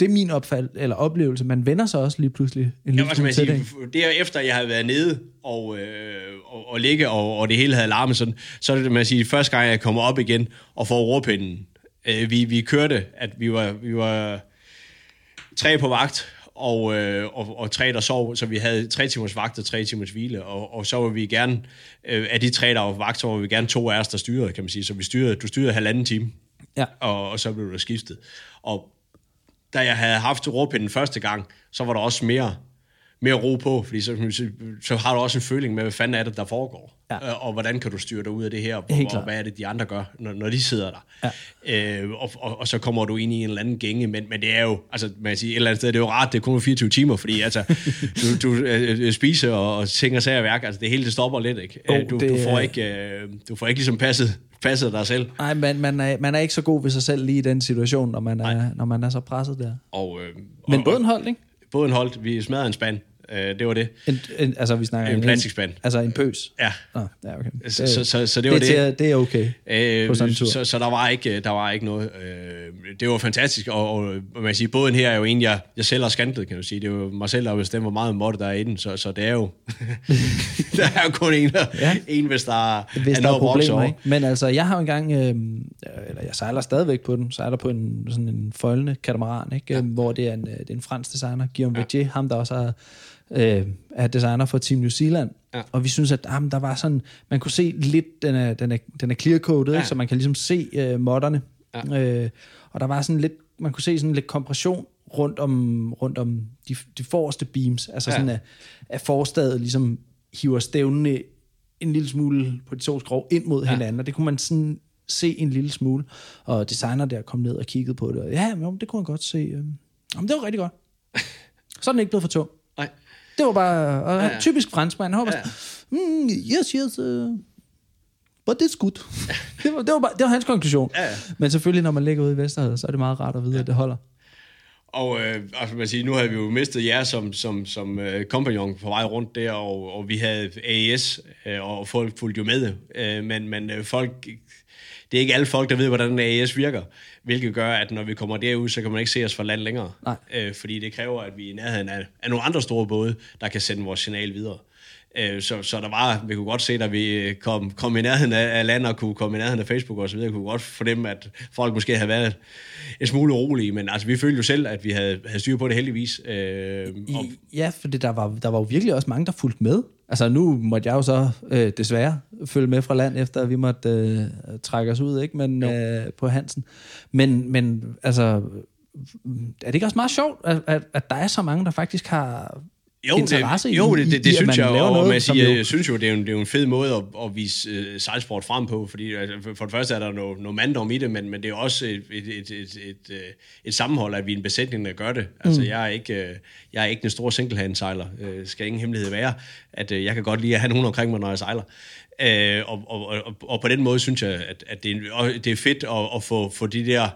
det er min opfald, eller oplevelse. Man vender sig også lige pludselig en lille man smule til det. det er efter, jeg havde været nede og, øh, og, og ligge, og, og det hele havde larmet sådan, så er det, man siger, første gang, jeg kommer op igen og får rorpinden. Øh, vi, vi kørte, at vi var, vi var tre på vagt, og, øh, og, og tre, der sov, så vi havde tre timers vagt og tre timers hvile, og, og så var vi gerne, øh, af de tre, der var vagt, så var vi gerne to af os, der styrede, kan man sige, så vi styrede, du styrede halvanden time, Ja. og, og så blev der skiftet. Og da jeg havde haft råpinden første gang, så var der også mere, mere ro på, fordi så, så, så har du også en føling med, hvad fanden er det, der foregår, Ja. Øh, og hvordan kan du styre dig ud af det her, og, og hvad er det, de andre gør, når, når de sidder der. Ja. Øh, og, og, og så kommer du ind i en eller anden gænge, men, men det er jo, altså man kan sige, et eller andet sted, det er jo rart, det er kun 24 timer, fordi altså, du, du øh, spiser og, og og sager værk, altså det hele det stopper lidt, ikke? Jo, Øh, du, det du, får ikke, øh, du får ikke ligesom passet, passet dig selv. Nej, man, man, er, man er ikke så god ved sig selv lige i den situation, når man er, når man er så presset der. Og, øh, Men og, båden holdt, ikke? Båden holdt, vi smadrede en spand, øh, det var det. En, en, altså, vi snakker En plastikspand. Altså en pøs. Ja. Nå, ja, okay. Så, så, så, så det var det. det. Er, det er okay Øh, på sådan en tur. så, så der var ikke, der var ikke noget. Øh, det var fantastisk, og, og man kan sige, båden her er jo en, jeg, jeg selv har skantet, kan du sige. Det er jo mig selv, der bestemt, hvor meget måtte der er i den, så, så det er jo, der er jo kun en, Ja. en hvis der er, hvis er noget problemer, ikke? Men altså, jeg har engang, øh, eller jeg sejler stadigvæk på den, sejler på en, sådan en foldende katamaran, ikke? Ja. hvor det er, en, øh, det er en fransk designer, Guillaume ja. Vergier, ham der også er, øh, er designer for Team New Zealand. Ja. Og vi synes, at jamen, der var sådan, man kunne se lidt, den er, den er, den er clear-coded, ja. Så man kan ligesom se øh, modderne. Ja. Øh, og der var sådan lidt, man kunne se sådan lidt kompression rundt om, rundt om de, de forreste beams, altså. Ja. sådan at, at forstadet ligesom hiver stævnene en lille smule på de to skrov ind mod ja. Ja. hinanden, og det kunne man sådan se en lille smule. Og designer der kom ned og kiggede på det, og ja, men, det kunne man godt se. øh, Jamen, det var rigtig godt. Så er den ikke blevet for tung. Nej. Det var bare og Ja, ja, ja. typisk franskmand. Han var bare Ja. sådan, mm, yes, yes, uh, but it's good. det, var, det, var bare, det var hans konklusion. Ja, ja. Men selvfølgelig, når man ligger ude i Vesterhavet, så er det meget rart at vide, ja. at det holder. Og øh, altså, man siger, nu havde vi jo mistet jer som, som, som øh, kompagnon på vej rundt der, og, og vi havde AES, øh, og folk fulgte jo med. Øh, men men øh, folk, det er ikke alle folk, der ved, hvordan AES virker, hvilket gør, at når vi kommer derud, så kan man ikke se os fra land længere. Nej. Øh, fordi det kræver, at vi er i nærheden af, af nogle andre store både, der kan sende vores signal videre. Øh, Så, så der var, vi kunne godt se, da vi kom, kom i nærheden af, af land og kunne komme i nærheden af Facebook og så videre, kunne godt fornemme, at folk måske havde været en smule urolige, men altså, vi følte jo selv, at vi havde, havde styr på det heldigvis. Øh, og, ja, for der var, der var jo virkelig også mange, der fulgte med. Altså nu måtte jeg jo så øh, desværre følge med fra land, efter at vi måtte øh, trække os ud, ikke? Men, øh, på Hansen. Men, men altså, er det ikke også meget sjovt, at, at, at der er så mange, der faktisk har jo, interesse det, jo, det, det, det at synes jeg, og noget, man siger, jo- jeg synes jo, det er, en, det er jo en fed måde at, at vise øh, sejlsport frem på, fordi altså, for- for det første er der noget, noget manddom i det, men, men det er også et, et, et, et, et, øh, et sammenhold, at vi er en besætning, der gør det. Altså, jeg, er ikke, øh, jeg er ikke den store single-hand-sejler, øh, skal ingen hemmelighed være, at øh, jeg kan godt lide at have nogen omkring mig, når jeg sejler. Øh, og, og, og, og på den måde synes jeg, at, at det, er, og det er fedt at, at få, få de der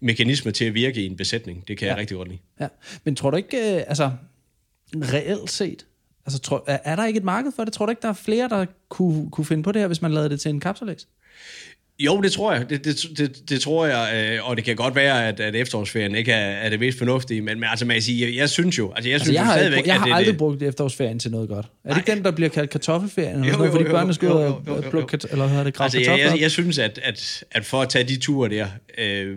mekanismer til at virke i en besætning. Det kan ja. jeg rigtig godt lide. Ja. Men tror du ikke, øh, altså reelt set, altså, tror, er, er der ikke et marked for det? Tror du ikke, der er flere, der kunne, kunne finde på det her, hvis man lavede det til en kapselags? Jo, det tror jeg. Det, det, det, det tror jeg, øh, og det kan godt være, at, at efterårsferien ikke er, er det mest fornuftige, men, men altså, man kan sige, jeg, jeg synes jo, altså jeg synes Altså, jeg jo har, stadigvæk, jeg har det, aldrig det, brugt efterårsferien til noget godt. Er det ikke den, der bliver kaldt kartoffelferien? Eller Jo, noget, jo, fordi jo, børnene jo, skal ud jo, og jo, jo, jo. plukke eller hvad det, altså, jeg, jeg, jeg synes, at, at, at for at tage de ture der, øh,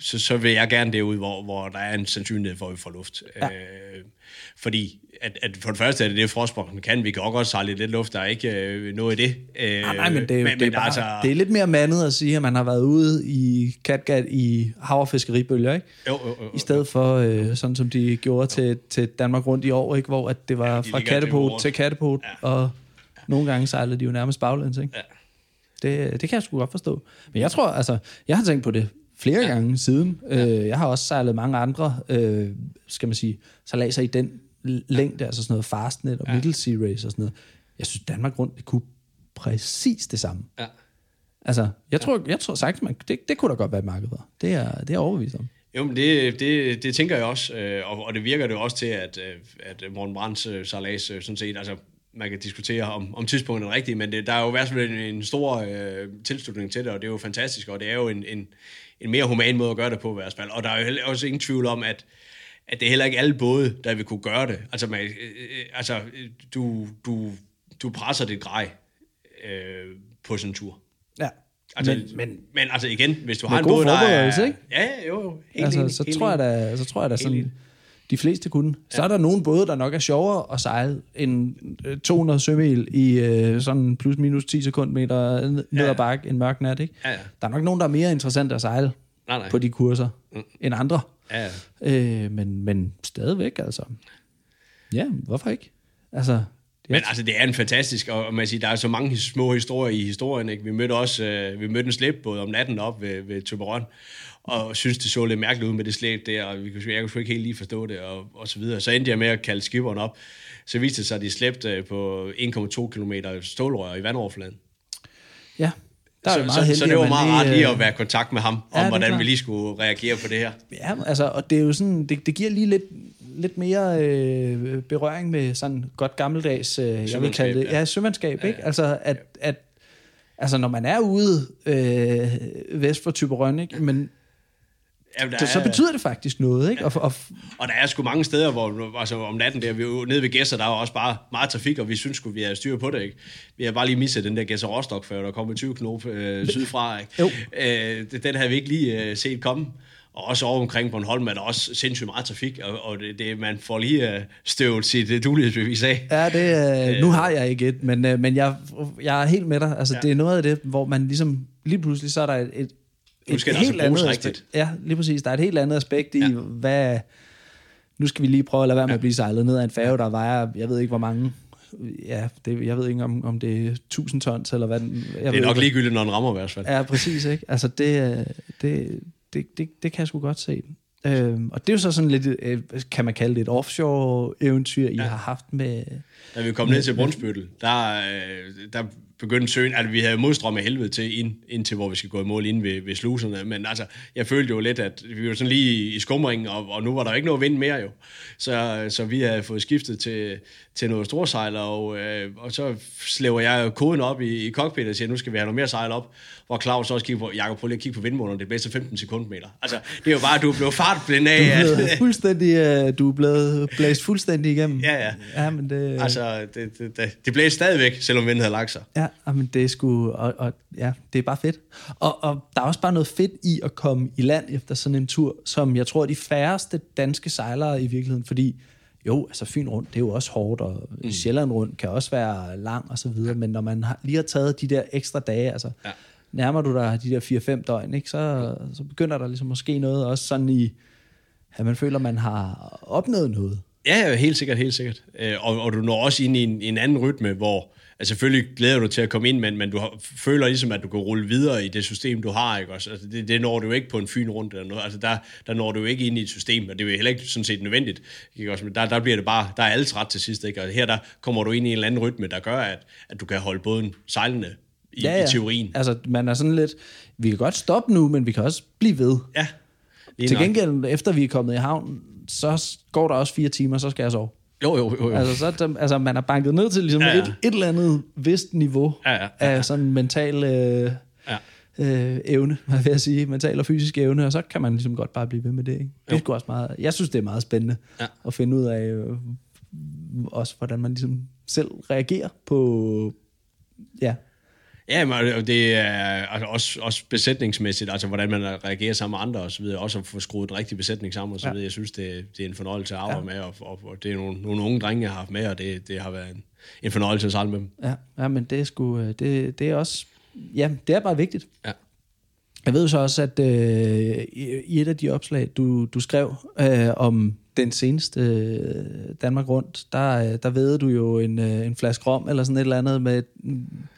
så, så vil jeg gerne derud, hvor, hvor der er en sandsynlighed for, at vi får luft. Ja. Øh, fordi at, at for det første er det det, frostbokken kan. Vi kan også godt sejle lidt luft, der er ikke øh, noget i det. Øh, Nej, nej, men det er, jo, men, det, er men bare, altså, det er lidt mere mandet at sige, at man har været ude i Katgat i havrefiskeribølger, ikke? Jo, jo, jo. I stedet for, øh, sådan som de gjorde til, til Danmark rundt i år, ikke? Hvor at det var Ja, ja, de fra kattepot til kattepot, ja. og nogle gange sejlede de jo nærmest baglæns, ikke? Ja. Det, det kan jeg sgu godt forstå. Men jeg tror, altså, jeg har tænkt på det flere ja. gange siden. Ja. Øh, jeg har også sejlet mange andre, øh, skal man sige, sejladser i den længde, altså sådan noget fastnet og ja. middle sea race og sådan noget. Jeg synes, Danmark rundt, det kunne præcis det samme. Ja. Altså, jeg tror, jeg tror sagt, man, det, det kunne da godt være et marked for. Det er, det er jeg overbevist om. Jo, men det, det, det tænker jeg også, øh, og, og det virker det også til, at, øh, at Morten Brands øh, sejlads øh, sådan set, altså man kan diskutere om, om tidspunktet er rigtigt, men det, der er jo i hvert fald en, en stor øh, tilslutning til det, og det er jo fantastisk, og det er jo en, en, en mere human måde at gøre det på i hvert fald. Og der er jo også ingen tvivl om, at, at det er heller ikke alle både, der vil kunne gøre det. Altså, man, øh, øh, altså du, du, du presser dit grej øh, på sådan en tur. Ja. Altså, men, men men altså igen, hvis du har en god båd, der er... forberedelse, ikke? Ja, ja, jo, jo. Helt altså, enig, så, helt tror jeg da, så tror jeg da sådan, enig. de fleste kunne. Så er der nogle både, der nok er sjovere at sejle end øh, 200 sømil i øh, sådan plus minus 10 sekundmeter ned Ja. ja. ad bakke en mørk nat, ikke? Ja, ja. Der er nok nogen, der er mere interessante at sejle Nej, nej. på de kurser mm. end andre. Ja. Øh, men, men stadigvæk, altså. Ja, hvorfor ikke? Altså, det Men altså, det er en fantastisk, og man siger, der er så mange små historier i historien. Ikke? Vi mødte også øh, vi mødte en slæbbåd om natten op ved, ved Tøberon, og synes det så lidt mærkeligt ud med det slæb der, og vi kunne, jeg kunne sgu ikke helt lige forstå det, og, og så videre. Så endte jeg med at kalde skiberen op. Så viste det sig, at de slæbte øh, på 1,2 km stålrør i vandoverfladen. ja, der er Så, det meget så, heldigt, så det var meget lige, rart lige øh, at være i kontakt med ham, Ja, om hvordan klart. vi lige skulle reagere på det her. Ja, altså, og det er jo sådan, det, det giver lige lidt, lidt mere øh, berøring med sådan godt gammeldags, øh, jeg vil kalde det, ja. ja, sømandskab, ja, ikke? Altså, at, at, altså, når man er ude øh, vest for Typerøn, ikke? Men Jamen, der så er- betyder det faktisk noget, ikke? Og, og, Og der er sgu mange steder, hvor altså om natten der, vi er jo nede ved Gæsser, der er jo også bare meget trafik, og vi synes sgu, vi har styr på det, ikke? Vi har bare lige misset den der Gæsser Rostock, før der kom 20 knop øh, sydfra, ikke? Jo. Øh, den havde vi ikke lige øh, set komme. Og også over omkring Bornholm er der også sindssygt meget trafik, og, og det, det, man får lige øh, støvet sit øh, dulighedsbevis af. ja, det, øh, nu har jeg ikke et, men, øh, men jeg, jeg er helt med dig. Altså, Ja. ja. det er noget af det, hvor man ligesom, lige pludselig, så er der et, et, Nu skal altså bruges andet rigtigt. aspekt. Ja, lige præcis. Der er et helt andet aspekt i, Ja. hvad... Nu skal vi lige prøve at lade være med at blive sejlet ned af en færge, der vejer, jeg ved ikke hvor mange... Ja, det, jeg ved ikke, om, om det er 1000 tons, eller hvad den... Jeg Det er nok ikke, ligegyldigt, når den rammer i hvert fald. Ja, præcis, ikke? Altså, det, det, det, det, det kan jeg sgu godt se. Øhm, og det er jo så sådan lidt, øh, kan man kalde det et offshore-eventyr, I Ja. har haft med, Da vi kom ned til Brunsbøttel, der, øh, der begyndte søen, altså vi havde modstrøm af helvede til ind, ind til, hvor vi skal gå i mål ind ved, ved sluserne, men altså, jeg følte jo lidt, at vi var sådan lige i skumringen, og, og nu var der ikke noget vind mere jo. Så, så vi havde fået skiftet til, til noget storsejler, og, øh, og så slæver jeg koden op i, i cockpit og siger, nu skal vi have noget mere sejl op, hvor Claus også kigger på, Jakob, prøv lige at kigge på vindmåleren, det er bedste 15 sekundmeter. Altså, det er jo bare, at du er blevet fartblind af. Du er At, fuldstændig, uh, du er blevet blæst fuldstændig igennem. Ja, ja. ja men det, altså, det, det, det, det blev stadigvæk, selvom vinden havde lagt sig. Ja, men det er sgu, og, og, ja, det er bare fedt. Og, og der er også bare noget fedt i at komme i land efter sådan en tur, som jeg tror, de færreste danske sejlere i virkeligheden, fordi jo, altså Fyn rundt, det er jo også hårdt, og mm. Sjælland rundt kan også være lang og så videre, men når man har, lige har taget de der ekstra dage, altså ja. nærmer du dig de der 4-5 døgn, ikke, så, så begynder der ligesom måske noget også sådan i, at man føler, man har opnået noget. Ja, helt sikkert, helt sikkert. Øh, og, og du når også ind i en, en anden rytme, hvor altså selvfølgelig glæder du til at komme ind, men, men du har, føler ligesom, at du kan rulle videre i det system, du har. Ikke? Også, altså, det, det når du ikke på en fyn rundt. Eller noget. Altså, der, der når du ikke ind i et system, og det er jo heller ikke sådan set nødvendigt. Ikke? Også, men der, der bliver det bare, der er alles ret til sidst. Ikke? Og her der kommer du ind i en eller anden rytme, der gør, at, at du kan holde båden sejlende i, ja, ja. i teorien. Altså, man er sådan lidt, vi kan godt stoppe nu, men vi kan også blive ved. Ja. Til gengæld, efter vi er kommet i havn, så går der også fire timer, så skal jeg sove. Jo, jo, jo. jo. Altså, så, altså, man er banket ned til ligesom ja, ja. Et, et eller andet vist niveau ja, ja, ja, ja. af sådan mental øh, ja. øh, evne, hvad vil jeg sige, mental og fysisk evne, og så kan man ligesom godt bare blive ved med det. Ikke? Det er også meget, jeg synes, det er meget spændende ja. at finde ud af øh, også, hvordan man ligesom selv reagerer på, ja, Ja, men det er altså også, også besætningsmæssigt, altså hvordan man reagerer sammen med andre og så videre, også at få skruet en rigtig besætning sammen og så videre. Ja. Jeg synes, det, det er en fornøjelse at arbejde ja. med, og, og, og, det er nogle, nogle unge drenge, jeg har haft med, og det, det har været en, en fornøjelse at sejle med dem. Ja, ja men det er, sgu, øh, det, det er også, ja, det er bare vigtigt. Ja. Jeg ved så også, at øh, i et af de opslag, du, du skrev øh, om den seneste øh, Danmark Rundt, der, øh, der ved du jo en, øh, en flaske rom eller sådan et eller andet med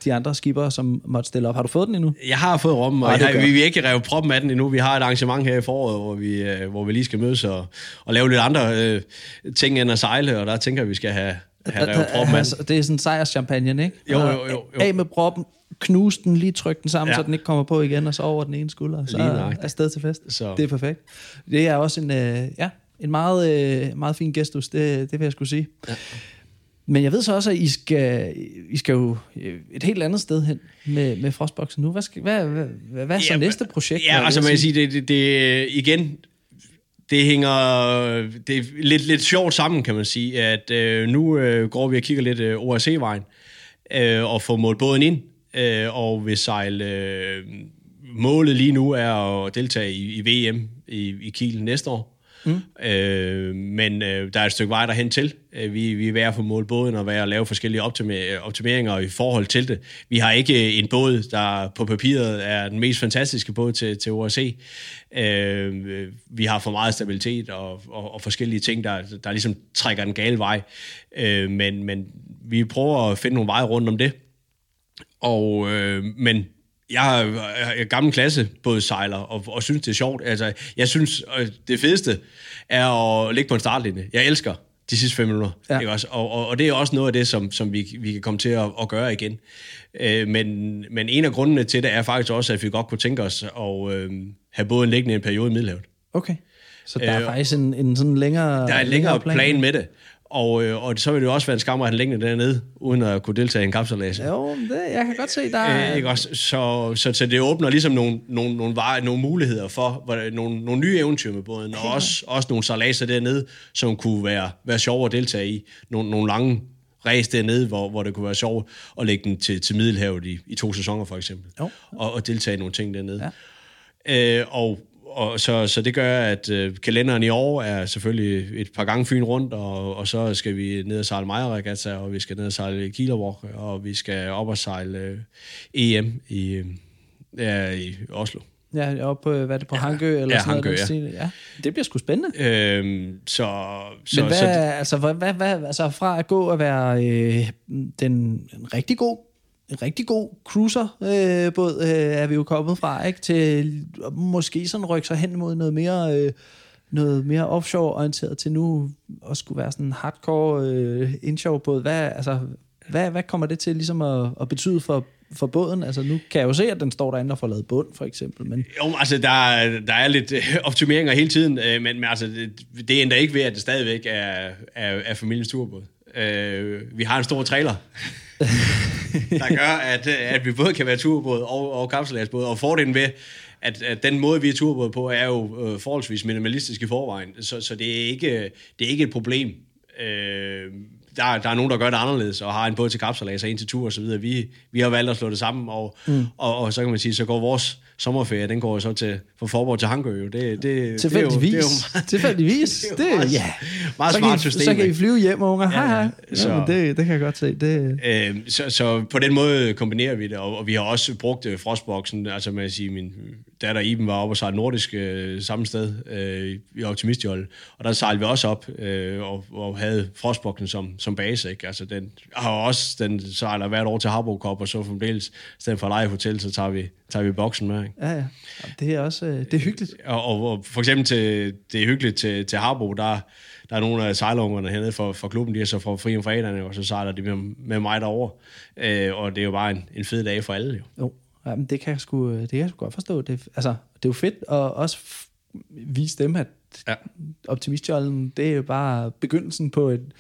de andre skipper, som måtte stille op. Har du fået den endnu? Jeg har fået rom, og jeg, vi vil ikke revet proppen af den endnu. Vi har et arrangement her i foråret, hvor vi, hvor vi lige skal mødes og, og lave lidt andre øh, ting end at sejle, og der tænker vi skal have, have revet proppen af altså, Det er sådan sejrschampagne, ikke? Jo, jo, jo, jo. Af med proppen, knuse den, lige trykke den sammen, ja. så den ikke kommer på igen, og så over den ene skulder, så er afsted til fest. Så. Det er perfekt. Det er også en, øh, ja, en meget, øh, meget fin gestus, det, det vil jeg skulle sige. Ja. Men jeg ved så også, at I skal, I skal jo et helt andet sted hen med, med Frostboxen nu. Hvad, skal, hvad, hvad, hvad er så ja, næste projekt? Ja, altså man sige, det, det, det, igen, det hænger det er lidt, lidt sjovt sammen, kan man sige, at øh, nu øh, går vi og kigger lidt øh, ORC-vejen øh, og får målt båden ind, øh, og vil sejle... Øh, målet lige nu er at deltage i, i VM i, i Kiel næste år. Mm. Øh, men øh, der er et stykke vej derhen til. Øh, vi, vi er ved at få målt båden og være at lave forskellige optimeringer i forhold til det. Vi har ikke øh, en båd, der på papiret er den mest fantastiske båd til, til ORC. Øh, vi har for meget stabilitet og, og, og forskellige ting, der, der ligesom trækker den gale vej. Øh, men, men vi prøver at finde nogle veje rundt om det. Og, øh, men jeg er gammel klasse, både sejler, og, og synes, det er sjovt. Altså, jeg synes, det fedeste er at ligge på en startlinje. Jeg elsker de sidste fem minutter. Ja. Ikke også? Og, og, og det er også noget af det, som, som vi, vi kan komme til at, at gøre igen. Øh, men, men en af grundene til det er faktisk også, at vi godt kunne tænke os at øh, have båden liggende en periode i Middelhavet. Okay. Så der er øh, faktisk en, en sådan længere... Der er en længere plan, plan med det. Og, øh, og så vil det jo også være en skam at have længde dernede, uden at kunne deltage i en kapsejlads. Jo, det, jeg kan godt se, der er... Øh, ikke også? Så, så, så det åbner ligesom nogle, nogle, nogle, veje, nogle muligheder for hvor, nogle, nogle nye eventyr med båden, og også, også nogle sejladser dernede, som kunne være, være sjove at deltage i. Nogle, nogle lange ræs dernede, hvor, hvor det kunne være sjovt at lægge den til, til Middelhavet i, i to sæsoner for eksempel, jo. Og, og deltage i nogle ting dernede. Ja. Øh, og og så, så det gør, at øh, kalenderen i år er selvfølgelig et par gange Fyn rundt, og, og så skal vi ned og sejle Maja og vi skal ned og sejle Kielerwalk, og vi skal op og sejle øh, EM i, øh, i Oslo. Ja, op på, hvad er det, på ja, Hangø eller ja, sådan Hangø, noget? Ja. ja. Det bliver sgu spændende. Øhm, så, så, Men hvad, så, altså, hvad, hvad, hvad, altså fra at gå og være øh, den en rigtig god en rigtig god cruiserbåd øh, øh, er vi jo kommet fra, ikke? til måske sådan rykke sig hen mod noget mere øh, noget mere offshore-orienteret til nu at skulle være sådan en hardcore øh, inshore-båd. Hvad, altså, hvad, hvad kommer det til ligesom at, at betyde for, for båden? Altså nu kan jeg jo se, at den står derinde og får lavet bund, for eksempel. Men... Jo, altså der, der er lidt øh, optimeringer hele tiden, øh, men, men altså, det, det ændrer ikke ved, at det stadigvæk er, er, er familiens turbåd. Øh, vi har en stor trailer, der gør, at, øh, at vi både kan være turbåd og, og kapselagsbåd, og fordelen ved, at, at den måde, vi er turbåd på, er jo øh, forholdsvis minimalistisk i forvejen, så, så det, er ikke, det er ikke et problem. Øh, der, der er nogen, der gør det anderledes, og har en båd til kapselads og en til tur og så videre. Vi, vi har valgt at slå det sammen, og, mm. og, og, så kan man sige, så går vores sommerferie, den går jo så til, fra Forborg til Hangø. jo. Det, det, Tilfældigvis. Det er jo, det er jo, Tilfældigvis. det er det, meget- ja. meget så smart kan I, system, Så kan I flyve hjem, unger. Hej, Ja, hej. så- Ja, men det, det kan jeg godt se. Det, Øh, så, så på den måde kombinerer vi det, og, og vi har også brugt øh, frostboksen. Altså man sige, min datter Iben var oppe og sejle nordisk øh, samme sted øh, i Optimistjold, og der sejlede vi også op øh, og, og havde frostboksen som, som base. Ikke? Altså den har også, den sejler hvert år til Harbo Cup, og så fremdeles, i stedet for at lege hotel, så tager vi, tager vi boksen med. Ikke? ja, ja. Det er også øh, det er hyggeligt. Og, og, og for eksempel til, det er hyggeligt til, til Harbo, der, der er nogle af sejlungerne hernede fra, fra klubben, de er så fra fri om fredagen, og så sejler de med, med mig derover. Øh, og det er jo bare en, en fed dag for alle jo. Jo, jamen, det kan jeg sgu, det kan jeg sgu godt forstå. Det, altså, det er jo fedt at også vise dem, at Ja. optimistjollen, det er jo bare begyndelsen på et,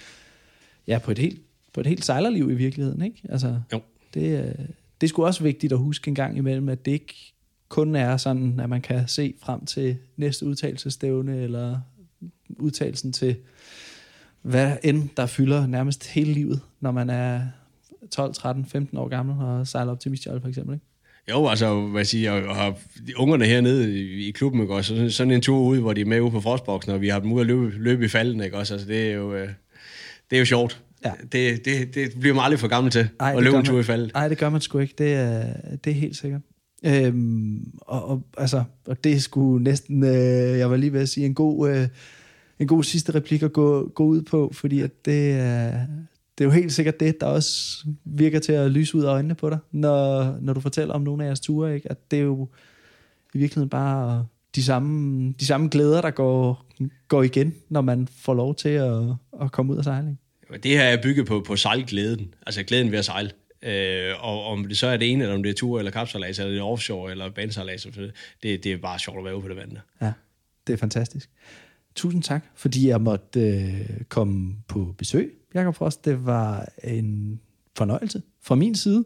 ja, på et helt, på et helt sejlerliv i virkeligheden, ikke? Altså, Jo. det, er- det er sgu også vigtigt at huske en gang imellem, at det ikke kun er sådan, at man kan se frem til næste udtalelsestævne, eller udtalelsen til hvad end der fylder nærmest hele livet, når man er 12, 13, 15 år gammel og sejler optimistjolle for eksempel, ikke? Jo, altså, hvad jeg siger, og, og ungerne hernede i, klubben, ikke også, sådan, sådan en tur ud, hvor de er med ude på frostboksen, og vi har dem ude at løbe, løbe i falden, ikke også, altså, det er jo, øh, det er jo sjovt. Ja. Det, det, det bliver man aldrig for gammel til, Ej, at løbe en tur man- i faldet. Nej, det gør man sgu ikke. Det er, det er helt sikkert. Øhm, og, og, altså, og det sgu næsten, øh, jeg var lige ved at sige, en god, øh, en god sidste replik at gå, gå ud på, fordi at det, er, det er jo helt sikkert det, der også virker til at lyse ud af øjnene på dig, når, når du fortæller om nogle af jeres ture, ikke? at det er jo i virkeligheden bare de samme, de samme glæder, der går, går igen, når man får lov til at, at komme ud af sejling. Det her er bygget på, på sejlglæden, altså glæden ved at sejle. Øh, og om det så er det ene, eller om det er tur, eller kapsejlads, eller det er offshore, eller banesejlads, det, det er bare sjovt at være ude på det vand der. Ja, det er fantastisk. Tusind tak, fordi jeg måtte øh, komme på besøg, Jakob Frost. Det var en fornøjelse fra min side,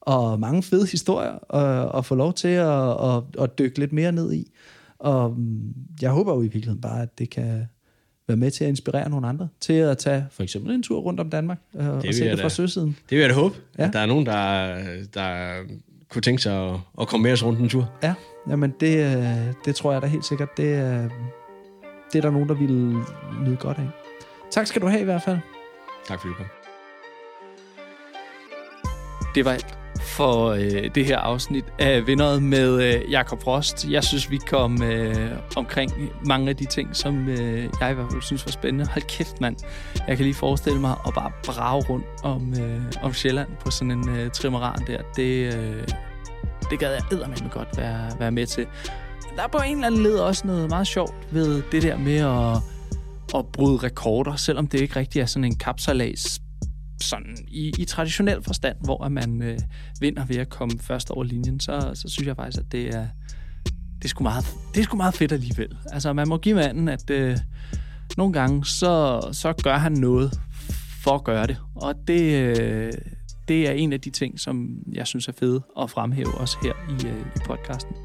og mange fede historier at, at få lov til at, at, at dykke lidt mere ned i. Og mm, jeg håber jo i virkeligheden bare, at det kan være med til at inspirere nogle andre til at tage for eksempel en tur rundt om Danmark øh, og vil se det da. fra søsiden. Det vil jeg da håbe, Ja. at der er nogen, der, der kunne tænke sig at, at komme med os rundt en tur. Ja, jamen det, øh, det tror jeg da helt sikkert, det, er- det er der nogen, der vil nyde godt af. Tak skal du have i hvert fald. Tak fordi du kom. Det var alt for øh, det her afsnit af Vinderet med øh, Jakob Frost. Jeg synes, vi kom øh, omkring mange af de ting, som øh, jeg i hvert fald synes var spændende. Hold kæft, mand. Jeg kan lige forestille mig at bare brage rundt om, øh, om Sjælland på sådan en øh, trimaran der. Det, øh, det gad jeg eddermame godt være, være med til. Der er på en eller anden led også noget meget sjovt ved det der med at, at bryde rekorder, selvom det ikke rigtig er sådan en kapsalas sådan i, i traditionel forstand, hvor at man øh, vinder ved at komme først over linjen, så, så synes jeg faktisk, at det er, det er, sgu meget, det er sgu meget fedt alligevel. Altså, man må give manden, at øh, nogle gange, så, så gør han noget for at gøre det. Og det, øh, det er en af de ting, som jeg synes er fede at fremhæve også her i, øh, i podcasten.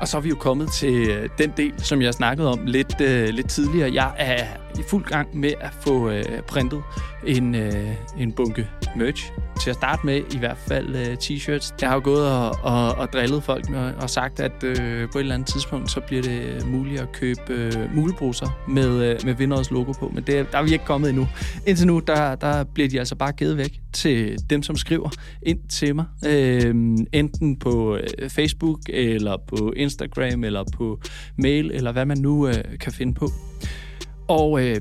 Og så er vi jo kommet til øh, den del, som jeg snakkede om lidt, øh, lidt tidligere. Jeg er i fuld gang med at få øh, printet en, øh, en bunke merch. Til at starte med i hvert fald øh, t-shirts. Jeg har jo gået og, og, og drillet folk med, og sagt, at øh, på et eller andet tidspunkt, så bliver det øh, muligt at købe øh, mulebruser med, øh, med Vinderets logo på. Men det, der er vi ikke kommet endnu. Indtil nu, der, der bliver de altså bare givet væk til dem, som skriver ind til mig. Øh, enten på øh, Facebook, eller på Instagram, Instagram eller på mail, eller hvad man nu øh, kan finde på. Og øh,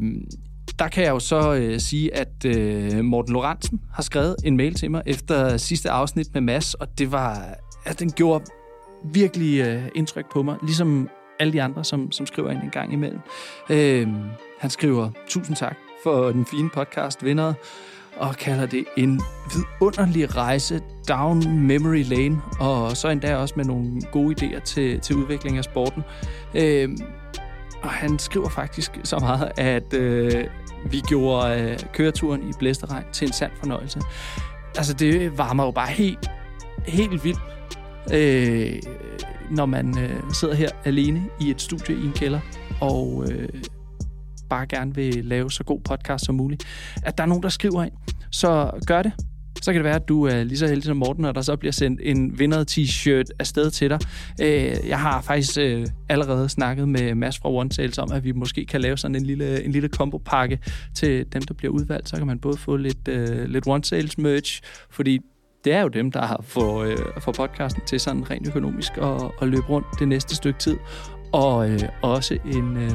der kan jeg jo så øh, sige, at øh, Morten Lorentzen har skrevet en mail til mig efter sidste afsnit med Mass, og det var, altså, den gjorde virkelig øh, indtryk på mig. Ligesom alle de andre, som, som skriver ind en gang imellem. Øh, han skriver, tusind tak for den fine podcast, venner, og kalder det en vidunderlig rejse down memory lane, og så endda også med nogle gode idéer til, til udvikling af sporten. Øh, og han skriver faktisk så meget, at øh, vi gjorde øh, køreturen i blæsteregn til en sand fornøjelse. Altså, det varmer jo bare helt, helt vildt, øh, når man øh, sidder her alene i et studie i en kælder, og øh, bare gerne vil lave så god podcast som muligt. At der er nogen, der skriver ind, så gør det. Så kan det være, at du er lige så heldig som Morten, og der så bliver sendt en vinder-t-shirt afsted til dig. Øh, jeg har faktisk øh, allerede snakket med Mads fra One Sales om, at vi måske kan lave sådan en lille, en lille kombopakke til dem, der bliver udvalgt. Så kan man både få lidt, øh, lidt One Sales merch, fordi det er jo dem, der har fået, øh, for podcasten til sådan rent økonomisk at, at løbe rundt det næste stykke tid. Og øh, også en, øh,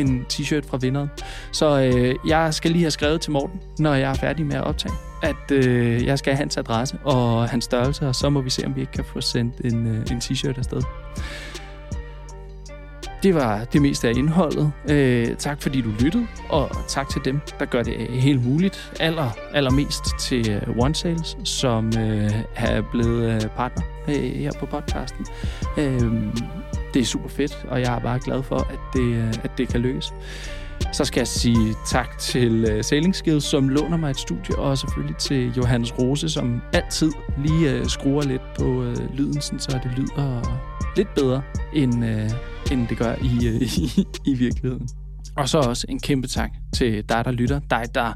en t-shirt fra vinderen. Så øh, jeg skal lige have skrevet til Morten, når jeg er færdig med at optage, at øh, jeg skal have hans adresse og hans størrelse, og så må vi se, om vi ikke kan få sendt en, øh, en t-shirt afsted. Det var det meste af indholdet. Øh, tak fordi du lyttede, og tak til dem, der gør det helt muligt. Aller, allermest til øh, One Sales, som øh, er blevet øh, partner øh, her på podcasten. Øh, det er super fedt, og jeg er bare glad for, at det, øh, at det kan lykkes. Så skal jeg sige tak til øh, uh, Sailing Skills, som låner mig et studie, og selvfølgelig til Johannes Rose, som altid lige uh, skruer lidt på uh, lyden, så det lyder lidt bedre, end, uh, end det gør i, uh, i, i virkeligheden. Og så også en kæmpe tak til dig, der lytter. Dig, der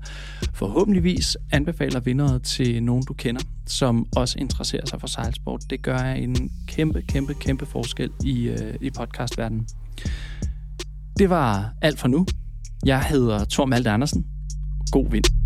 forhåbentligvis anbefaler vindere til nogen, du kender, som også interesserer sig for sejlsport. Det gør en kæmpe, kæmpe, kæmpe forskel i, øh, i podcastverdenen. Det var alt for nu. Jeg hedder Tor Malte Andersen. God vind.